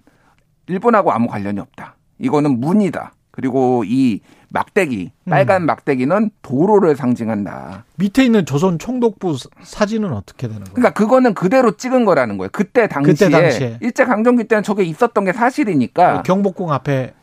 일본하고 아무 관련이 없다. 이거는 문이다. 그리고 이 막대기, 음. 빨간 막대기는 도로를 상징한다. 밑에 있는 조선 총독부 사- 사진은 어떻게 되는 거예요? 그러니까 그거는 그대로 찍은 거라는 거예요. 그때 당시에, 그때 당시에. 일제 강점기 때는 저게 있었던 게 사실이니까 경복궁 앞에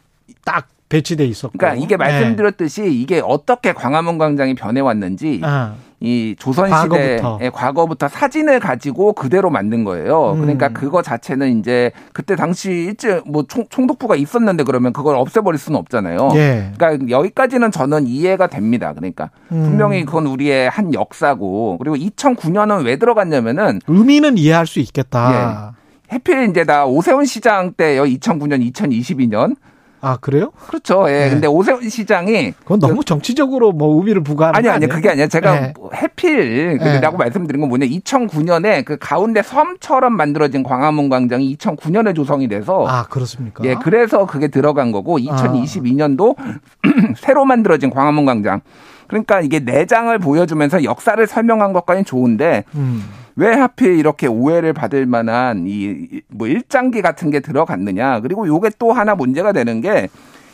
딱 배치돼 있었고. 그러니까 이게 네. 말씀드렸듯이 이게 어떻게 광화문 광장이 변해왔는지 아, 이 조선 과거부터. 시대의 과거부터 사진을 가지고 그대로 만든 거예요. 음. 그러니까 그거 자체는 이제 그때 당시 일제 뭐 총, 총독부가 있었는데 그러면 그걸 없애버릴 수는 없잖아요. 예. 그러니까 여기까지는 저는 이해가 됩니다. 그러니까 음. 분명히 그건 우리의 한 역사고 그리고 2009년은 왜 들어갔냐면은 의미는 이해할 수 있겠다. 해필 이제 다 오세훈 시장 때요. 2009년, 2022년. 아 그래요? 그렇죠. 예. 네. 근데 오세훈 시장이 그건 너무 정치적으로 뭐 의미를 부과하는 아니 거 아니? 그게 아니라 제가 네. 뭐 해필이라고 말씀드린 건 뭐냐 2009년에 그 가운데 섬처럼 만들어진 광화문 광장이 2009년에 조성이 돼서 아 그렇습니까? 예 그래서 그게 들어간 거고 2022년도 (clears throat) 새로 만들어진 광화문 광장 그러니까 이게 내장을 보여주면서 역사를 설명한 것까지는 좋은데 음. 왜 하필 이렇게 오해를 받을 만한 이 뭐 일장기 같은 게 들어갔느냐 그리고 요게 또 하나 문제가 되는 게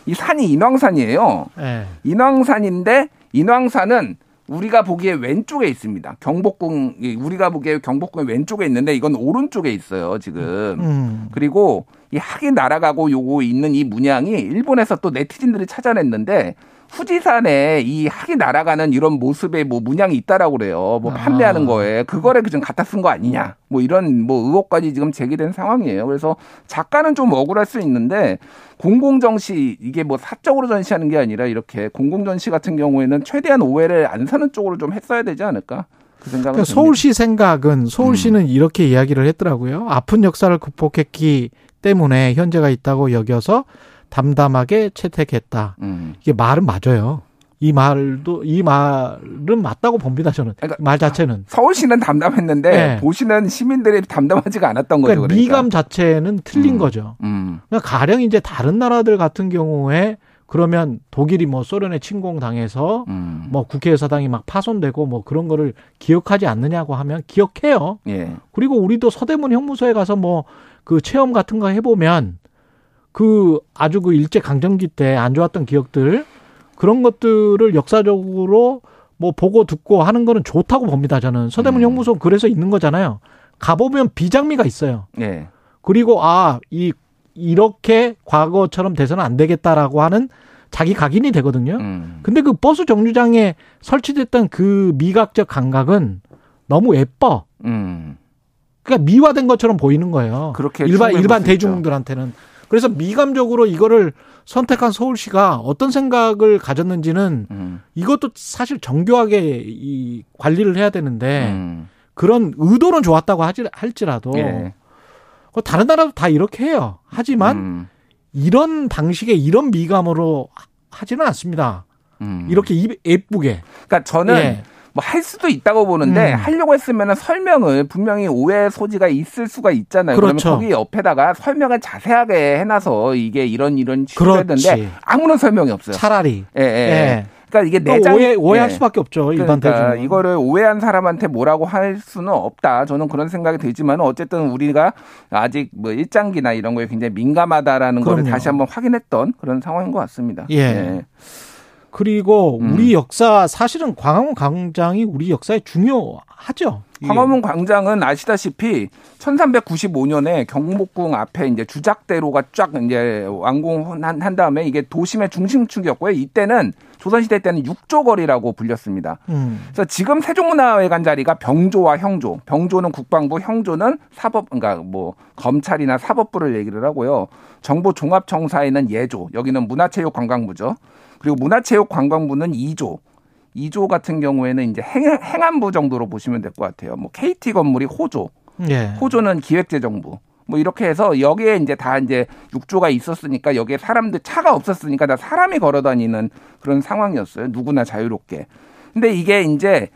이 산이 인왕산이에요. 예. 인왕산인데 인왕산은 우리가 보기에 왼쪽에 있습니다. 경복궁 우리가 보기에 경복궁의 왼쪽에 있는데 이건 오른쪽에 있어요 지금. 음. 그리고 이 학이 날아가고 요거 있는 이 문양이 일본에서 또 네티즌들이 찾아냈는데 후지산에 이 학이 날아가는 이런 모습의 뭐 문양이 있다라고 그래요. 뭐 판매하는 아. 거에 그거를 그좀 갖다 쓴 거 아니냐. 뭐 이런 뭐 의혹까지 지금 제기된 상황이에요. 그래서 작가는 좀 억울할 수 있는데 공공정시 이게 뭐 사적으로 전시하는 게 아니라 이렇게 공공전시 같은 경우에는 최대한 오해를 안 사는 쪽으로 좀 했어야 되지 않을까. 그 생각은 그러니까. 서울시 생각은 서울시는 이렇게 이야기를 했더라고요. 아픈 역사를 극복했기 때문에 현재가 있다고 여겨서 담담하게 채택했다. 음. 이게 말은 맞아요. 이 말도 이 말은 맞다고 봅니다. 저는 그러니까 말 자체는. 서울시는 담담했는데 네. 보시는 시민들이 담담하지가 않았던 거죠. 그러니까 그러니까. 미감 자체는 틀린 음. 거죠. 음. 그러니까 가령 이제 다른 나라들 같은 경우에 그러면 독일이 뭐 소련에 침공당해서 음. 뭐 국회의사당이 막 파손되고 뭐 그런 거를 기억하지 않느냐고 하면 기억해요. 예. 그리고 우리도 서대문 형무소에 가서 뭐 그 체험 같은 거 해보면 그 아주 그 일제 강점기 때 안 좋았던 기억들 그런 것들을 역사적으로 뭐 보고 듣고 하는 거는 좋다고 봅니다. 저는 서대문 음. 형무소 그래서 있는 거잖아요. 가보면 비장미가 있어요. 예. 그리고 아 이 이렇게 과거처럼 돼서는 안 되겠다라고 하는 자기 각인이 되거든요. 음. 근데 그 버스 정류장에 설치됐던 그 미각적 감각은 너무 예뻐. 음. 그러니까 미화된 것처럼 보이는 거예요. 그렇게 일반 일반. 대중들한테는. 그래서 미감적으로 이거를 선택한 서울시가 어떤 생각을 가졌는지는 음. 이것도 사실 정교하게 이 관리를 해야 되는데 음. 그런 의도는 좋았다고 하지, 할지라도 예. 그 다른 나라도 다 이렇게 해요. 하지만 음. 이런 방식의 이런 미감으로 하- 하지는 않습니다. 음. 이렇게 이- 예쁘게. 그러니까 저는 예. 뭐 할 수도 있다고 보는데 음. 하려고 했으면 설명을 분명히 오해 소지가 있을 수가 있잖아요. 그렇죠. 그러면 거기 옆에다가 설명을 자세하게 해놔서 이게 이런 이런 취지로. 했는데 아무런 설명이 없어요. 차라리. 예, 예. 예. 그러니까 이게 또 내장 오해 오해할 예. 수밖에 없죠. 일반 그러니까 대중. 이거를 오해한 사람한테 뭐라고 할 수는 없다. 저는 그런 생각이 들지만 어쨌든 우리가 아직 뭐 일장기나 이런 거에 굉장히 민감하다라는 거를 그럼요. 다시 한번 확인했던 그런 상황인 것 같습니다. 예. 그리고 음. 우리 역사 사실은 광화문 광장이 우리 역사에 중요하죠. 이게. 광화문 광장은 아시다시피 1395년에 경복궁 앞에 이제 주작대로가 쫙 이제 완공한 한 다음에 이게 도심의 중심축이었고요. 이때는 조선시대 때는 육조거리라고 불렸습니다. 음. 그래서 지금 세종문화회관 자리가 병조와 형조, 병조는 국방부, 형조는 사법, 그러니까 뭐 검찰이나 사법부를 얘기를 하고요. 정보종합청사에는 예조, 여기는 문화체육관광부죠. 그리고 문화체육관광부는 2조. 2조 같은 경우에는 이제 행, 행안부 정도로 보시면 될 것 같아요. 뭐 KT 건물이 호조, 예. 호조는 기획재정부. 뭐 이렇게 해서 여기에 이제 다 이제 육조가 있었으니까 여기에 사람들 차가 없었으니까 다 사람이 걸어 다니는 그런 상황이었어요. 누구나 자유롭게. 근데 이게 이제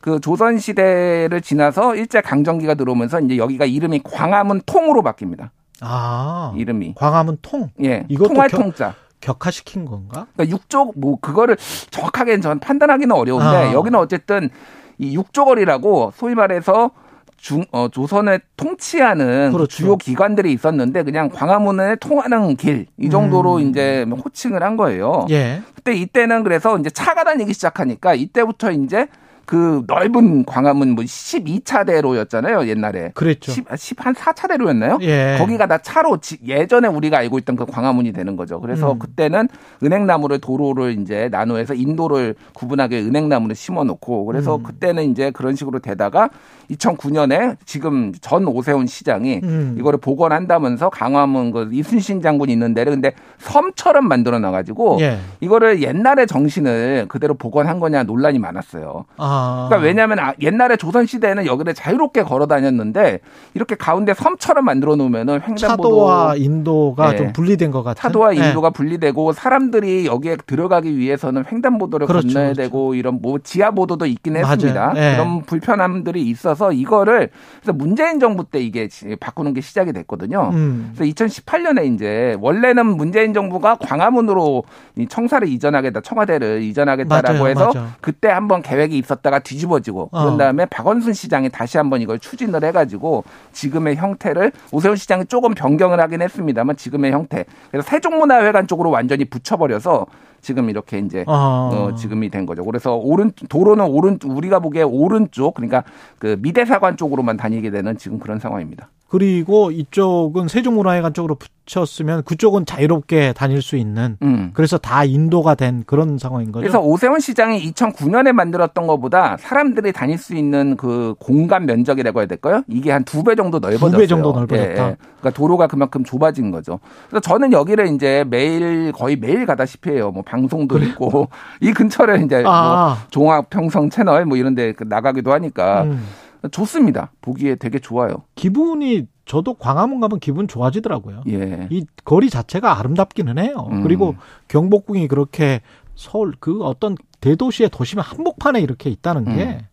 그 조선 시대를 지나서 일제 강점기가 들어오면서 이제 여기가 이름이 광화문 통으로 바뀝니다. 아. 이름이. 광화문 통. 예. 통할 겨- 통자. 격화시킨 건가? 그러니까 육조 뭐 그거를 정확하게 전 판단하기는 어려운데 아. 여기는 어쨌든 이 육조거리라고 소위 말해서 중, 어, 조선을 통치하는 그 그렇죠. 주요 기관들이 있었는데 그냥 광화문에 통하는 길 이 정도로 음. 이제 호칭을 한 거예요. 예. 그때 이때는 그래서 이제 차가 다니기 시작하니까 이때부터 이제 그 넓은 광화문 뭐 12차대로였잖아요, 옛날에. 그랬죠. 10, 10한 4차대로였나요? 예. 거기가 다 차로 지- 예전에 우리가 알고 있던 그 광화문이 되는 거죠. 그래서 음. 그때는 은행나무를 도로를 이제 나누어서 인도를 구분하게 은행나무를 심어 놓고 그래서 음. 그때는 이제 그런 식으로 되다가 2009년에 지금 전 오세훈 시장이 음. 이거를 복원한다면서 강화문 그 이순신 장군이 있는 데를 근데 섬처럼 만들어 놔가지고 예. 이거를 옛날의 정신을 그대로 복원한 거냐 논란이 많았어요. 아. 그러니까 왜냐하면 아, 옛날에 조선 시대에는 여기를 자유롭게 걸어 다녔는데 이렇게 가운데 섬처럼 만들어 놓으면은 횡단보도 차도와 인도가 예. 좀 분리된 것 같아요. 차도와 예. 인도가 분리되고 사람들이 여기에 들어가기 위해서는 횡단보도를 그렇죠, 건너야 그렇죠. 되고 이런 뭐 지하보도도 있긴 맞아요. 했습니다. 예. 그런 불편함들이 있어서 이거를 그래서 문재인 정부 때 이게 시- 바꾸는 게 시작이 됐거든요. 음. 그래서 2018년에 이제 원래는 문재인 정부가 광화문으로 이 청사를 이전하겠다, 청와대를 이전하겠다라고 맞아요, 해서 맞아. 그때 한번 계획이 있었다가 뒤집어지고 어. 그런 다음에 박원순 시장이 다시 한번 이걸 추진을 해가지고 지금의 형태를 오세훈 시장이 조금 변경을 하긴 했습니다만 지금의 형태 그래서 세종문화회관 쪽으로 완전히 붙여버려서 지금 이렇게 이제 아. 어, 지금이 된 거죠. 그래서 오른 도로는 오른 우리가 보기에 오른쪽 그러니까 그 미대사관 쪽으로만 다니게 되는 지금 그런 상황입니다. 그리고 이쪽은 세종문화회관 쪽으로 붙였으면 그쪽은 자유롭게 다닐 수 있는 음. 그래서 다 인도가 된 그런 상황인 거죠. 그래서 오세훈 시장이 2009년에 만들었던 것보다 사람들이 다닐 수 있는 그 공간 면적이라고 해야 될까요? 이게 한 두 배 정도 넓어졌어요. 두 배 정도 넓어졌다. 예, 예. 그러니까 도로가 그만큼 좁아진 거죠. 그래서 저는 여기를 이제 매일 거의 매일 가다시피 해요. 뭐 방송도 있고 (laughs) 이 근처를 이제 뭐 아. 종합 평성 채널 뭐 이런 데 나가기도 하니까 음. 좋습니다. 보기에 되게 좋아요. 기분이 저도 광화문 가면 기분 좋아지더라고요. 예. 이 거리 자체가 아름답기는 해요. 음. 그리고 경복궁이 그렇게 서울 그 어떤 대도시의 도심의 한복판에 이렇게 있다는 게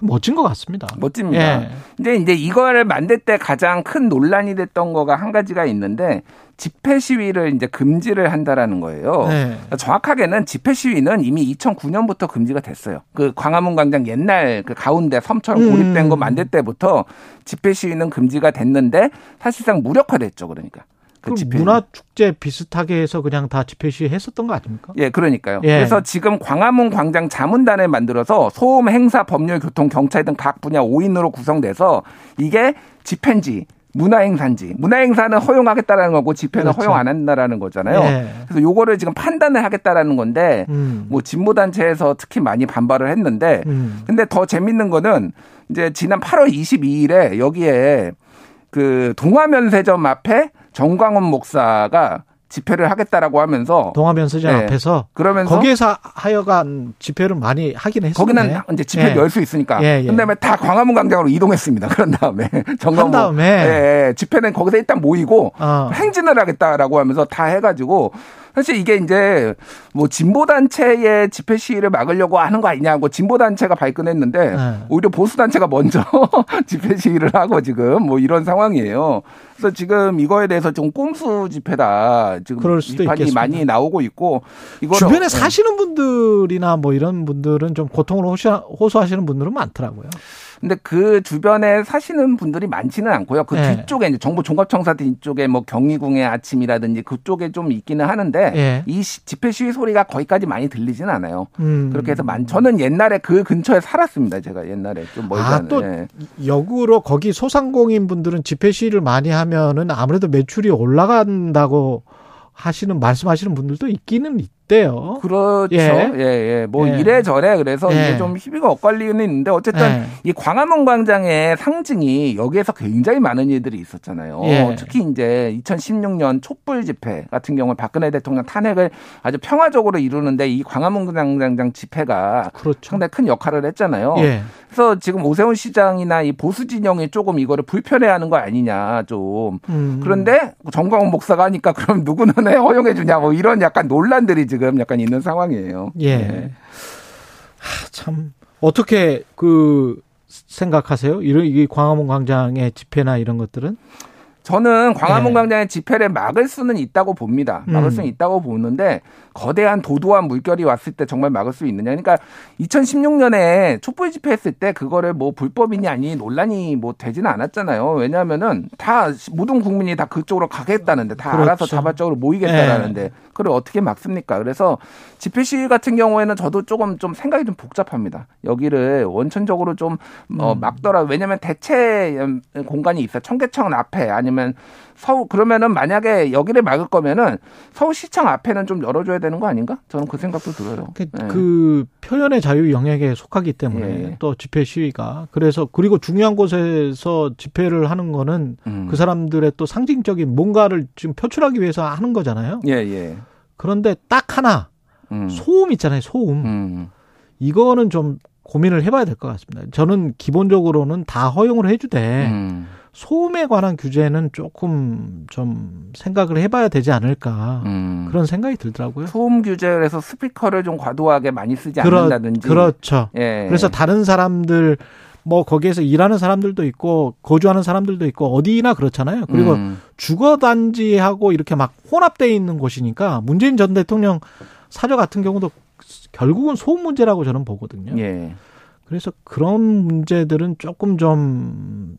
멋진 것 같습니다. 음. 멋집니다. 예. 근데 이제 이거를 만들 때 가장 큰 논란이 됐던 거가 한 가지가 있는데 집회 시위를 이제 금지를 한다라는 거예요. 네. 정확하게는 집회 시위는 이미 2009년부터 금지가 됐어요. 그 광화문 광장 옛날 그 가운데 섬처럼 음. 고립된 거 만들 때부터 집회 시위는 금지가 됐는데 사실상 무력화됐죠. 그러니까. 그그 집회는. 문화 축제 비슷하게 해서 그냥 다 집회 시위 했었던 거 아닙니까? 예, 그러니까요. 예. 그래서 지금 광화문 광장 자문단을 만들어서 소음, 행사, 법률, 교통, 경찰 등 각 분야 5인으로 구성돼서 이게 집회인지 문화 행사인지 문화 행사는 허용하겠다라는 거고 집회는 그렇죠. 허용 안 한다라는 거잖아요. 예. 그래서 요거를 지금 판단을 하겠다라는 건데 음. 뭐 진보 단체에서 특히 많이 반발을 했는데 음. 근데 더 재밌는 거는 이제 지난 8월 22일에 여기에 그 동화면세점 앞에 정광훈 목사가 집회를 하겠다라고 하면서 동화면세점 예. 앞에서 그러면서 거기에서 하여간 집회를 많이 하긴 했었네. 거기는 이제 집회를 예. 열수 있으니까. 예, 예. 그다음에 다 광화문 광장으로 이동했습니다. (laughs) 그런 다음에 정광훈 한 다음에? 예, 예. 집회는 거기서 일단 모이고 어. 행진을 하겠다라고 하면서 다 해가지고 사실 이게 이제 뭐 진보 단체의 집회 시위를 막으려고 하는 거 아니냐고 진보 단체가 발끈했는데 네. 오히려 보수 단체가 먼저 (laughs) 집회 시위를 하고 지금 뭐 이런 상황이에요. 그래서 지금 이거에 대해서 좀 꼼수 집회다 지금 그럴 수도 비판이 있겠습니다. 많이 나오고 있고 주변에 어, 사시는 분들이나 뭐 이런 분들은 좀 고통을 호소- 호소하시는 분들은 많더라고요. 근데 그 주변에 사시는 분들이 많지는 않고요. 그 예. 뒤쪽에 이제 정부 종합청사 뒤쪽에 뭐 경희궁의 아침이라든지 그쪽에 좀 있기는 하는데 예. 이 시- 집회 시위 소리가 거기까지 많이 들리지는 않아요. 음. 그렇게 해서 만 저는 옛날에 그 근처에 살았습니다. 제가 옛날에 좀 멀지 아, 않은. 또 예. 역으로 거기 소상공인 분들은 집회 시위를 많이 하면은 아무래도 매출이 올라간다고 하시는 말씀하시는 분들도 있기는 있 대요. 그렇죠. 예. 예, 예. 뭐 예. 이래저래 그래서 예. 이게 좀 희비가 엇갈리는 있는데 어쨌든 예. 이 광화문 광장의 상징이 여기에서 굉장히 많은 일들이 있었잖아요. 예. 특히 이제 2016년 촛불 집회 같은 경우는 박근혜 대통령 탄핵을 아주 평화적으로 이루는데 이 광화문 광장 집회가 그렇죠. 상당히 큰 역할을 했잖아요. 예. 그래서 지금 오세훈 시장이나 이 보수 진영이 조금 이거를 불편해하는 거 아니냐 좀 음. 그런데 정광훈 목사가 하니까 그럼 누구는 해 허용해 주냐 뭐 이런 약간 논란들이 지금 약간 있는 상황이에요. 예. 네. 하, 참 어떻게 그 생각하세요? 이런 이 광화문 광장의 집회나 이런 것들은 저는 광화문 네. 광장의 집회를 막을 수는 있다고 봅니다. 막을 음. 수는 있다고 보는데 거대한 도도한 물결이 왔을 때 정말 막을 수 있느냐. 그러니까 2016년에 촛불 집회했을 때 그거를 뭐 불법이니 아니 논란이 뭐 되지는 않았잖아요. 왜냐하면은 다 모든 국민이 다 그쪽으로 가겠다는데 다 그렇죠. 알아서 자발적으로 모이겠다라는데 그걸 어떻게 막습니까? 그래서 집회 시위 같은 경우에는 저도 조금 좀 생각이 좀 복잡합니다. 여기를 원천적으로 좀 어, 음. 막더라. 왜냐하면 대체 공간이 있어. 청계천 앞에 아니면 서울 그러면은 만약에 여기를 막을 거면은 서울시청 앞에는 좀 열어줘야 되는 거 아닌가? 저는 그 생각도 들어요. 그, 네. 그 표현의 자유 영역에 속하기 때문에 예. 또 집회 시위가 그래서 그리고 중요한 곳에서 집회를 하는 거는 음. 그 사람들의 또 상징적인 뭔가를 지금 표출하기 위해서 하는 거잖아요. 예, 예. 그런데 딱 하나 음. 소음 있잖아요. 소음. 음. 이거는 좀 고민을 해봐야 될 것 같습니다. 저는 기본적으로는 다 허용을 해주되 음. 소음에 관한 규제는 조금 좀 생각을 해봐야 되지 않을까 음. 그런 생각이 들더라고요. 소음 규제에서 스피커를 좀 과도하게 많이 쓰지 그렇- 않는다든지. 그렇죠. 예. 그래서 다른 사람들 뭐 거기에서 일하는 사람들도 있고 거주하는 사람들도 있고 어디나 그렇잖아요. 그리고 음. 주거 단지하고 이렇게 막 혼합돼 있는 곳이니까 문재인 전 대통령 사저 같은 경우도 결국은 소음 문제라고 저는 보거든요. 예. 그래서 그런 문제들은 조금 좀,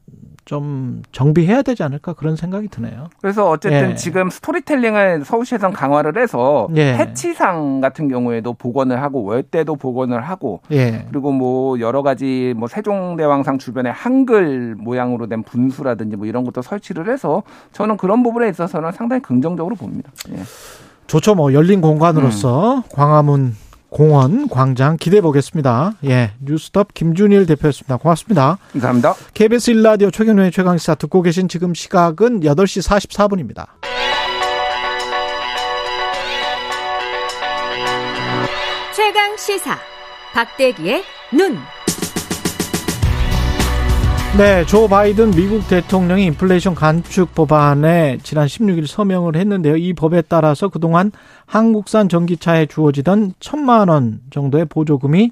좀 정비해야 되지 않을까 그런 생각이 드네요. 그래서 어쨌든 예. 지금 스토리텔링을 서울시에서 강화를 해서 예. 해치상 같은 경우에도 복원을 하고 월대도 복원을 하고 예. 그리고 뭐 여러 가지 뭐 세종대왕상 주변에 한글 모양으로 된 분수라든지 뭐 이런 것도 설치를 해서 저는 그런 부분에 있어서는 상당히 긍정적으로 봅니다. 예. 좋죠. 뭐 열린 공간으로서 광화문 공원 광장 기대해 보겠습니다. 예. 뉴스톱 김준일 대표였습니다. 고맙습니다. 감사합니다. KBS 1라디오 최경련의 최강시사 듣고 계신 지금 시각은 8시 44분입니다. 최강 시사 박대기의 눈. 네, 조 바이든 미국 대통령이 인플레이션 간축 법안에 지난 16일 서명을 했는데요. 이 법에 따라서 그동안 한국산 전기차에 주어지던 천만 원 정도의 보조금이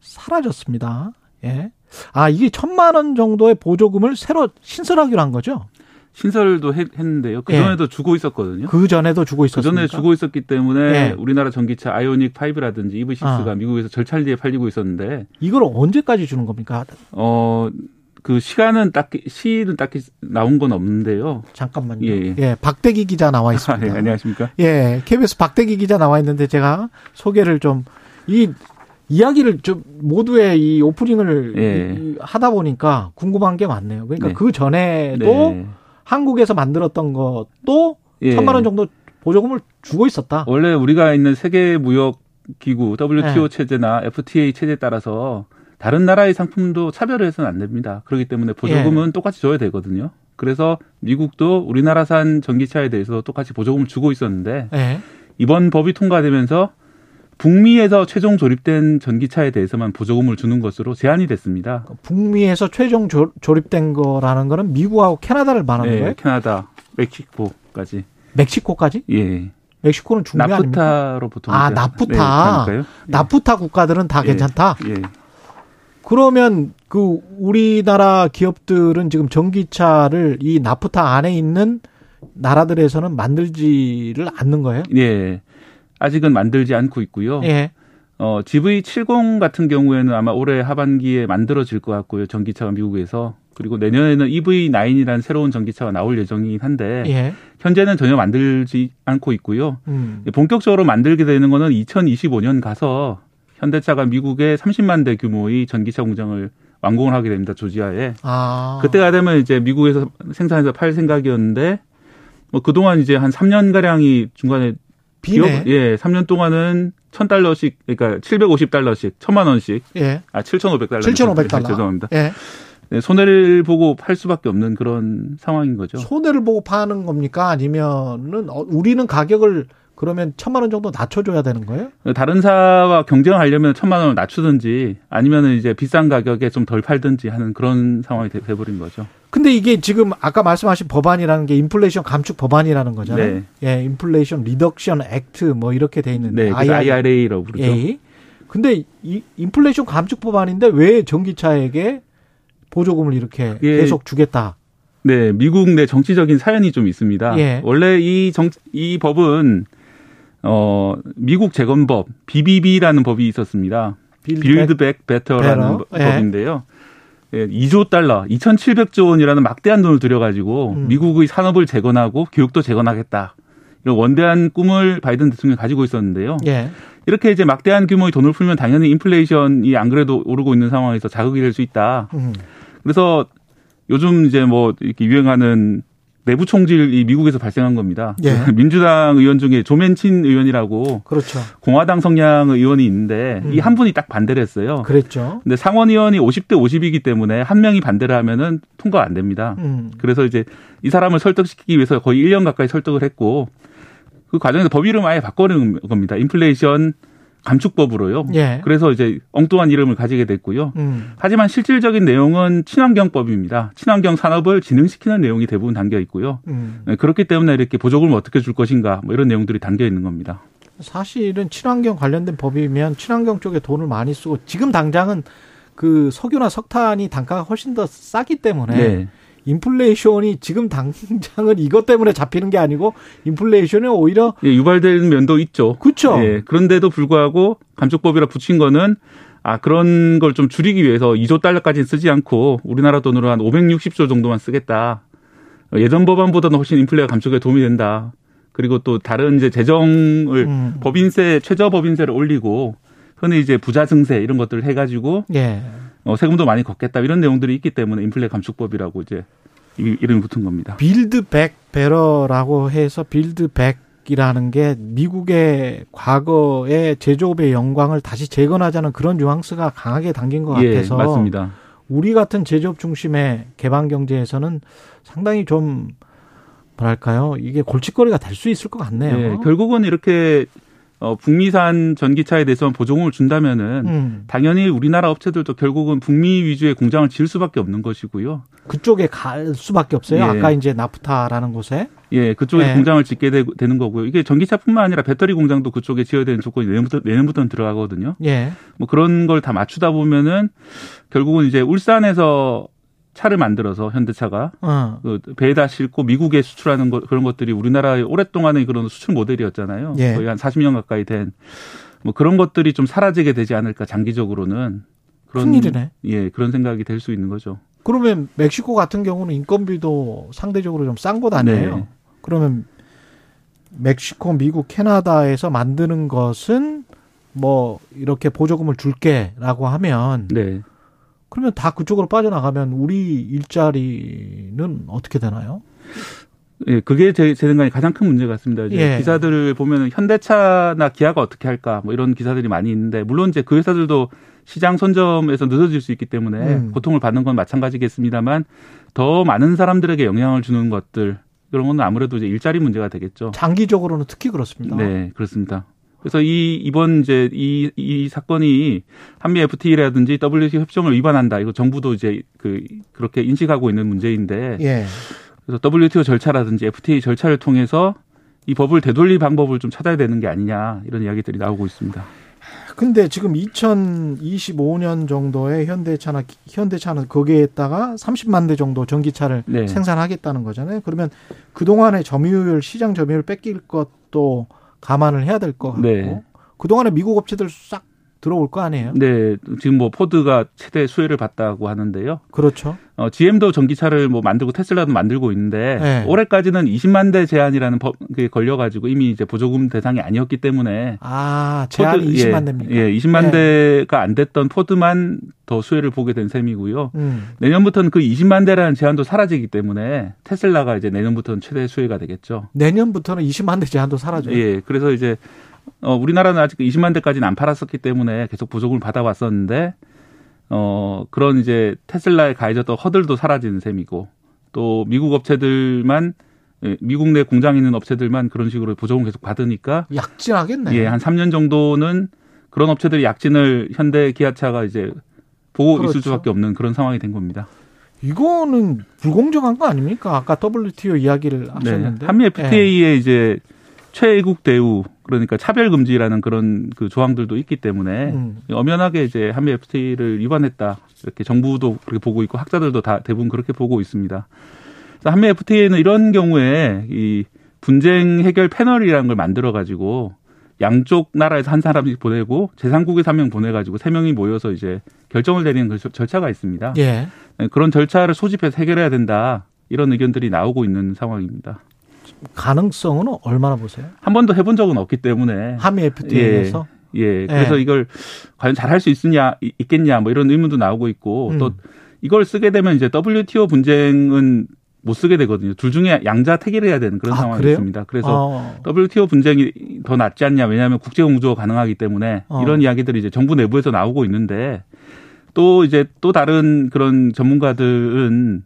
사라졌습니다. 예. 아, 이게 천만 원 정도의 보조금을 새로 신설하기로 한 거죠? 신설도 했, 는데요 그 전에도 주고 있었거든요. 그 전에도 주고 그 있었습니까? 전에 주고 있었기 때문에 예. 우리나라 전기차 아이오닉 5라든지 EV6가 아. 미국에서 절찬리에 팔리고 있었는데 이걸 언제까지 주는 겁니까? 어, 그 시간은 딱히 시일은 딱히 나온 건 없는데요. 잠깐만요. 예, 예, 예. 박대기 기자 나와 아, (laughs) 있습니다. 예, 안녕하십니까? 예, KBS 박대기 기자 나와 있는데 제가 소개를 좀 이 이야기를 좀 모두의 이 오프닝을 예. 이- 하다 보니까 궁금한 게 많네요. 그러니까 네. 그 전에도 네. 한국에서 만들었던 것도 예. 천만 원 정도 보조금을 주고 있었다. 원래 우리가 있는 세계 무역 기구 WTO 네. 체제나 FTA 체제에 따라서 다른 나라의 상품도 차별을 해서는 안 됩니다. 그렇기 때문에 보조금은 똑같이 줘야 되거든요. 그래서 미국도 우리나라산 전기차에 대해서 똑같이 보조금을 주고 있었는데 예. 이번 법이 통과되면서 북미에서 최종 조립된 전기차에 대해서만 보조금을 주는 것으로 제한이 됐습니다. 북미에서 최종 조, 조립된 거라는 거는 미국하고 캐나다를 말하는 네, 거예요? 캐나다, 멕시코까지. 멕시코까지? 예. 멕시코는 중미 아닙니까? 나프타로 보통 아, 나프타. 네. 예. 나프타 국가들은 다 예. 괜찮다. 예. 그러면 그 우리나라 기업들은 지금 전기차를 이 나프타 안에 있는 나라들에서는 만들지를 않는 거예요? 예. 아직은 만들지 않고 있고요. 예. 어, GV70 같은 경우에는 아마 올해 하반기에 만들어질 것 같고요. 전기차가 미국에서. 그리고 내년에는 EV9이라는 새로운 전기차가 나올 예정이긴 한데 예. 현재는 전혀 만들지 않고 있고요. 음. 본격적으로 만들게 되는 거는 2025년 가서 현대차가 미국의 30만 대 규모의 전기차 공장을 완공을 하게 됩니다. 조지아에. 아. 그때가 되면 이제 미국에서 생산해서 팔 생각이었는데 뭐 그동안 이제 한 3년 가량이 중간에 비네. 기업 예, 3년 동안은 1000달러씩 그러니까 750달러씩 1000만 원씩 예. 아 7,500달러 7,500달러. 죄송합니다. 예. 네, 손해를 보고 팔 수밖에 없는 그런 상황인 거죠. 손해를 보고 파는 겁니까? 아니면은 어, 우리는 가격을 그러면 천만 원 정도 낮춰줘야 되는 거예요? 다른 사와 경쟁하려면 천만 원을 낮추든지 아니면은 이제 비싼 가격에 좀 덜 팔든지 하는 그런 상황이 돼- 돼버린 거죠. 근데 이게 지금 아까 말씀하신 법안이라는 게 인플레이션 감축 법안이라는 거잖아요. 네. 예, Inflation Reduction Act 뭐 이렇게 돼 있는데 네, IRA라고 부르죠. 예. 근데 이 인플레이션 감축 법안인데 왜 전기차에게 보조금을 이렇게 예. 계속 주겠다? 네, 미국 내 정치적인 사연이 좀 있습니다. 예. 원래 이 정, 이 법은, 어, 미국 재건법, BBB라는 법이 있었습니다. Build Back Better라는 Better. 예. 법인데요. 예, 2조 달러, 2,700조 원이라는 막대한 돈을 들여가지고 음. 미국의 산업을 재건하고 교육도 재건하겠다. 이런 원대한 꿈을 바이든 대통령이 가지고 있었는데요. 예. 이렇게 이제 막대한 규모의 돈을 풀면 당연히 인플레이션이 안 그래도 오르고 있는 상황에서 자극이 될 수 있다. 음. 그래서 요즘 이제 뭐 이렇게 유행하는 내부 총질이 미국에서 발생한 겁니다. 예. (laughs) 민주당 의원 중에 조맨친 의원이라고 그렇죠. 공화당 성향 의원이 있는데 음. 이한 분이 딱 반대를 했어요. 그랬죠. 근데 상원 의원이 50대 50이기 때문에 한 명이 반대를 하면은 통과 안 됩니다. 음. 그래서 이제 이 사람을 설득시키기 위해서 거의 1년 가까이 설득을 했고 그 과정에서 법 이름 아예 바꿔는 겁니다. 인플레이션 감축법으로요. 예. 그래서 이제 엉뚱한 이름을 가지게 됐고요. 음. 하지만 실질적인 내용은 친환경법입니다. 친환경 산업을 진흥시키는 내용이 대부분 담겨 있고요. 음. 네, 그렇기 때문에 이렇게 보조금을 어떻게 줄 것인가 뭐 이런 내용들이 담겨 있는 겁니다. 사실은 친환경 관련된 법이면 친환경 쪽에 돈을 많이 쓰고 지금 당장은 그 석유나 석탄이 단가가 훨씬 더 싸기 때문에 네. 인플레이션이 지금 당장은 이것 때문에 잡히는 게 아니고 인플레이션이 오히려 예, 유발되는 면도 있죠. 그렇죠. 예, 그런데도 불구하고 감축법이라 붙인 거는 아 그런 걸 좀 줄이기 위해서 2조 달러까지는 쓰지 않고 우리나라 돈으로 한 560조 정도만 쓰겠다. 예전 법안보다는 훨씬 인플레가 감축에 도움이 된다. 그리고 또 다른 이제 재정을 음. 법인세 최저 법인세를 올리고 흔히 이제 부자 증세 이런 것들을 해가지고 예. 어, 세금도 많이 걷겠다 이런 내용들이 있기 때문에 인플레 감축법이라고 이제 이- 이름이 붙은 겁니다. Build Back Better라고 해서 Build Back 이라는 게 미국의 과거의 제조업의 영광을 다시 재건하자는 그런 뉘앙스가 강하게 담긴 것 예, 같아서 맞습니다. 우리 같은 제조업 중심의 개방 경제에서는 상당히 좀 뭐랄까요 이게 골칫거리가 될 수 있을 것 같네요. 예, 결국은 이렇게 어, 북미산 전기차에 대해서 보조금을 준다면은 음. 당연히 우리나라 업체들도 결국은 북미 위주의 공장을 지을 수밖에 없는 것이고요. 그쪽에 갈 수밖에 없어요. 예. 아까 이제 나프타라는 곳에. 예, 그쪽에 예. 공장을 짓게 되, 는 거고요. 이게 전기차뿐만 아니라 배터리 공장도 그쪽에 지어야 되는 조건이 내년부터 내년부터는 들어가거든요. 예. 뭐 그런 걸 다 맞추다 보면은 결국은 이제 울산에서 차를 만들어서 현대차가 어. 그 배에다 싣고 미국에 수출하는 것 그런 것들이 우리나라의 오랫동안의 그런 수출 모델이었잖아요. 예. 거의 한 40년 가까이 된 뭐 그런 것들이 좀 사라지게 되지 않을까 장기적으로는 그런 큰일이네. 예, 그런 생각이 될 수 있는 거죠. 그러면 멕시코 같은 경우는 인건비도 상대적으로 좀 싼 곳 아니에요? 네. 그러면 멕시코, 미국, 캐나다에서 만드는 것은 뭐 이렇게 보조금을 줄게라고 하면 네. 그러면 다 그쪽으로 빠져나가면 우리 일자리는 어떻게 되나요? 예, 그게 제, 제 생각에 가장 큰 문제 같습니다. 이제 예. 기사들을 보면 현대차나 기아가 어떻게 할까 뭐 이런 기사들이 많이 있는데 물론 이제 그 회사들도 시장 선점에서 늦어질 수 있기 때문에 음. 고통을 받는 건 마찬가지겠습니다만 더 많은 사람들에게 영향을 주는 것들 그런 건 아무래도 이제 일자리 문제가 되겠죠. 장기적으로는 특히 그렇습니다. 네, 그렇습니다. 그래서 이 이번 이제 이 이 사건이 한미 FTA라든지 WTO 협정을 위반한다. 이거 정부도 이제 그 그렇게 인식하고 있는 문제인데 예. 그래서 WTO 절차라든지 FTA 절차를 통해서 이 법을 되돌릴 방법을 좀 찾아야 되는 게 아니냐 이런 이야기들이 나오고 있습니다. 근데 지금 2025년 정도에 현대차나 현대차는 거기에다가 30만 대 정도 전기차를 네. 생산하겠다는 거잖아요. 그러면 그동안의 점유율 시장 점유율 뺏길 것도 감안을 해야 될 것 같고 네. 그동안에 미국 업체들 싹 들어올 거 아니에요? 네, 지금 뭐 포드가 최대 수혜를 봤다고 하는데요. 그렇죠. 어, GM도 전기차를 뭐 만들고 테슬라도 만들고 있는데 네. 올해까지는 20만 대 제한이라는 법에 걸려가지고 이미 이제 보조금 대상이 아니었기 때문에 아, 포드- 20만 예, 대입니까? 예, 20만 네. 대가 안 됐던 포드만 더 수혜를 보게 된 셈이고요. 음. 내년부터는 그 20만 대라는 제한도 사라지기 때문에 테슬라가 이제 내년부터는 최대 수혜가 되겠죠. 내년부터는 20만 대 제한도 사라져요. 예, 그래서 이제 어, 우리나라는 아직 20만 대까지는 안 팔았었기 때문에 계속 보조금을 받아왔었는데 어, 그런 이제 테슬라에 가해졌던 허들도 사라지는 셈이고 또 미국 업체들만 예, 미국 내 공장 있는 업체들만 그런 식으로 보조금 계속 받으니까 약진하겠네. 예, 한 3년 정도는 그런 업체들이 약진을 현대 기아차가 이제 보고 그렇죠. 있을 수밖에 없는 그런 상황이 된 겁니다. 이거는 불공정한 거 아닙니까? 아까 WTO 이야기를 하셨는데. 네. 한미 예. FTA에 이제 최애국 대우 그러니까 차별 금지라는 그런 그 조항들도 있기 때문에 음. 엄연하게 이제 한미 FTA를 위반했다 이렇게 정부도 그렇게 보고 있고 학자들도 다 대부분 그렇게 보고 있습니다. 그래서 한미 FTA는 이런 경우에 이 분쟁 해결 패널이라는 걸 만들어 가지고 양쪽 나라에서 한 사람씩 보내고 제3국에서 한 명 보내가지고 세 명이 모여서 이제 결정을 내리는 그 절차가 있습니다. 예. 네, 그런 절차를 소집해서 해결해야 된다 이런 의견들이 나오고 있는 상황입니다. 가능성은 얼마나 보세요? 한 번도 해본 적은 없기 때문에 한미 FTA에서 예, 예. 그래서 예. 이걸 과연 잘 할 수 있느냐 있겠냐 뭐 이런 의문도 나오고 있고 음. 또 이걸 쓰게 되면 이제 WTO 분쟁은 못 쓰게 되거든요. 둘 중에 양자 택일을 해야 되는 그런 아, 상황이 그래요? 있습니다. 그래서 어. WTO 분쟁이 더 낫지 않냐. 왜냐하면 국제 공조가 가능하기 때문에 어. 이런 이야기들이 이제 정부 내부에서 나오고 있는데 또 이제 또 다른 그런 전문가들은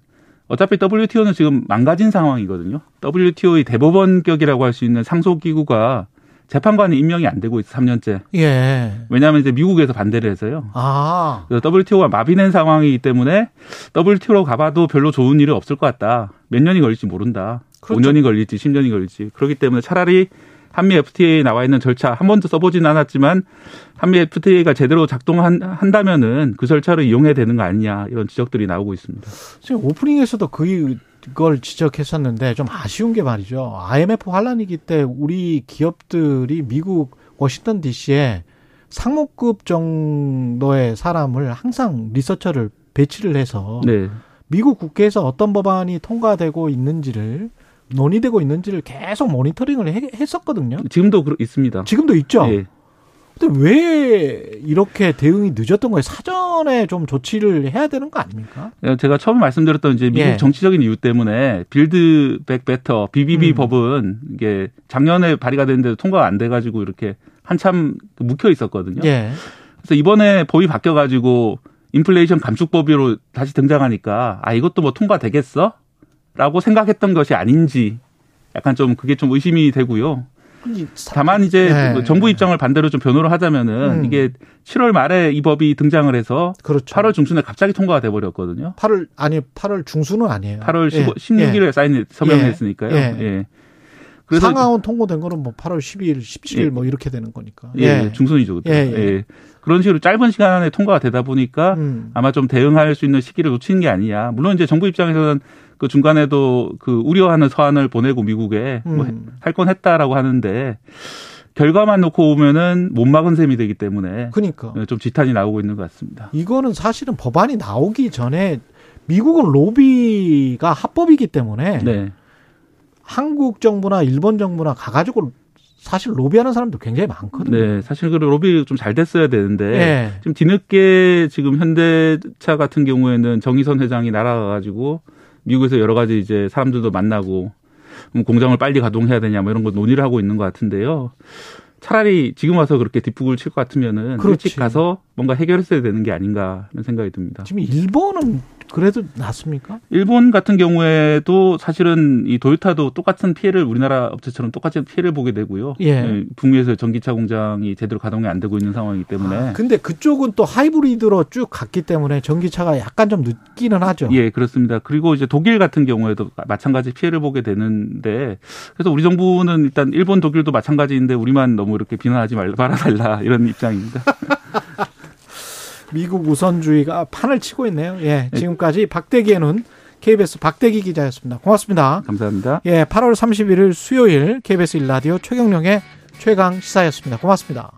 어차피 WTO는 지금 망가진 상황이거든요. WTO의 대법원격이라고 할 수 있는 상소기구가 재판관이 임명이 안 되고 있어 3년째. 예. 왜냐하면 이제 미국에서 반대를 해서요. 아. 그래서 WTO가 마비된 상황이기 때문에 WTO로 가봐도 별로 좋은 일이 없을 것 같다. 몇 년이 걸릴지 모른다. 그렇죠. 5년이 걸릴지 10년이 걸릴지. 그렇기 때문에 차라리 한미 FTA에 나와 있는 절차 한 번도 써보진 않았지만 한미 FTA가 제대로 작동한다면은 그 절차를 이용해야 되는 거 아니냐 이런 지적들이 나오고 있습니다. 지금 오프닝에서도 그걸 지적했었는데 좀 아쉬운 게 말이죠. IMF 환란위기 때 우리 기업들이 미국 워싱턴 DC에 상무급 정도의 사람을 항상 리서처를 배치를 해서 네. 미국 국회에서 어떤 법안이 통과되고 있는지를 논의되고 있는지를 계속 모니터링을 해- 했었거든요. 지금도 그렇- 있습니다. 지금도 있죠. 예. 근데 왜 이렇게 대응이 늦었던 거예요? 사전에 좀 조치를 해야 되는 거 아닙니까? 제가 처음에 말씀드렸던 이제 미국 예. 정치적인 이유 때문에 Build Back Better BBB 음. 법은 이게 작년에 발의가 됐는데 통과가 안 돼가지고 이렇게 한참 묵혀 있었거든요. 예. 그래서 이번에 법이 바뀌어가지고 인플레이션 감축법으로 다시 등장하니까 아 이것도 뭐 통과되겠어? 라고 생각했던 것이 아닌지 약간 좀 그게 좀 의심이 되고요. 다만 이제 네. 그 정부 입장을 반대로 좀 변호를 하자면은 음. 이게 7월 말에 이 법이 등장을 해서 그렇죠. 8월 중순에 갑자기 통과가 돼 버렸거든요. 8월 아니 8월 중순은 아니에요. 8월 예. 15, 16일에 사인 서명을 예. 했으니까요. 예. 예. 상하원 통보된 거는 뭐 8월 12일, 17일 예. 뭐 이렇게 되는 거니까. 예, 중순이죠. 그때. 예, 예. 예. 그런 식으로 짧은 시간 안에 통과가 되다 보니까 음. 아마 좀 대응할 수 있는 시기를 놓치는 게 아니냐. 물론 이제 정부 입장에서는 그 중간에도 그 우려하는 서한을 보내고 미국에 뭐 음. 할건 했다라고 하는데 결과만 놓고 오면은 못 막은 셈이 되기 때문에 그러니까 좀 지탄이 나오고 있는 것 같습니다. 이거는 사실은 법안이 나오기 전에 미국은 로비가 합법이기 때문에 네. 한국 정부나 일본 정부나 가가지고 사실 로비하는 사람도 굉장히 많거든요. 네, 사실 그 로비 좀 잘 됐어야 되는데 예. 좀 뒤늦게 지금 현대차 같은 경우에는 정의선 회장이 날아가가지고 미국에서 여러 가지 이제 사람들도 만나고 뭐 공장을 빨리 가동해야 되냐 뭐 이런 거 논의를 하고 있는 것 같은데요. 차라리 지금 와서 그렇게 뒷북을 칠 것 같으면은 그렇지. 일찍 가서 뭔가 해결했어야 되는 게 아닌가 하는 생각이 듭니다. 지금 일본은 그래도 낫습니까? 일본 같은 경우에도 사실은 이 도요타도 똑같은 피해를 우리나라 업체처럼 똑같은 피해를 보게 되고요. 예. 북미에서 전기차 공장이 제대로 가동이 안 되고 있는 상황이기 때문에 근데 그쪽은 또 하이브리드로 쭉 갔기 때문에 전기차가 약간 좀 늦기는 하죠. 예, 그렇습니다. 그리고 이제 독일 같은 경우에도 마찬가지 피해를 보게 되는데 그래서 우리 정부는 일단 일본, 독일도 마찬가지인데 우리만 너무 이렇게 비난하지 말, 말아달라 이런 입장입니다. (laughs) 미국 우선주의가 판을 치고 있네요. 예, 지금까지 박대기의 눈 KBS 박대기 기자였습니다. 고맙습니다. 감사합니다. 예, 8월 31일 수요일 KBS 일라디오 최경령의 최강 시사였습니다. 고맙습니다.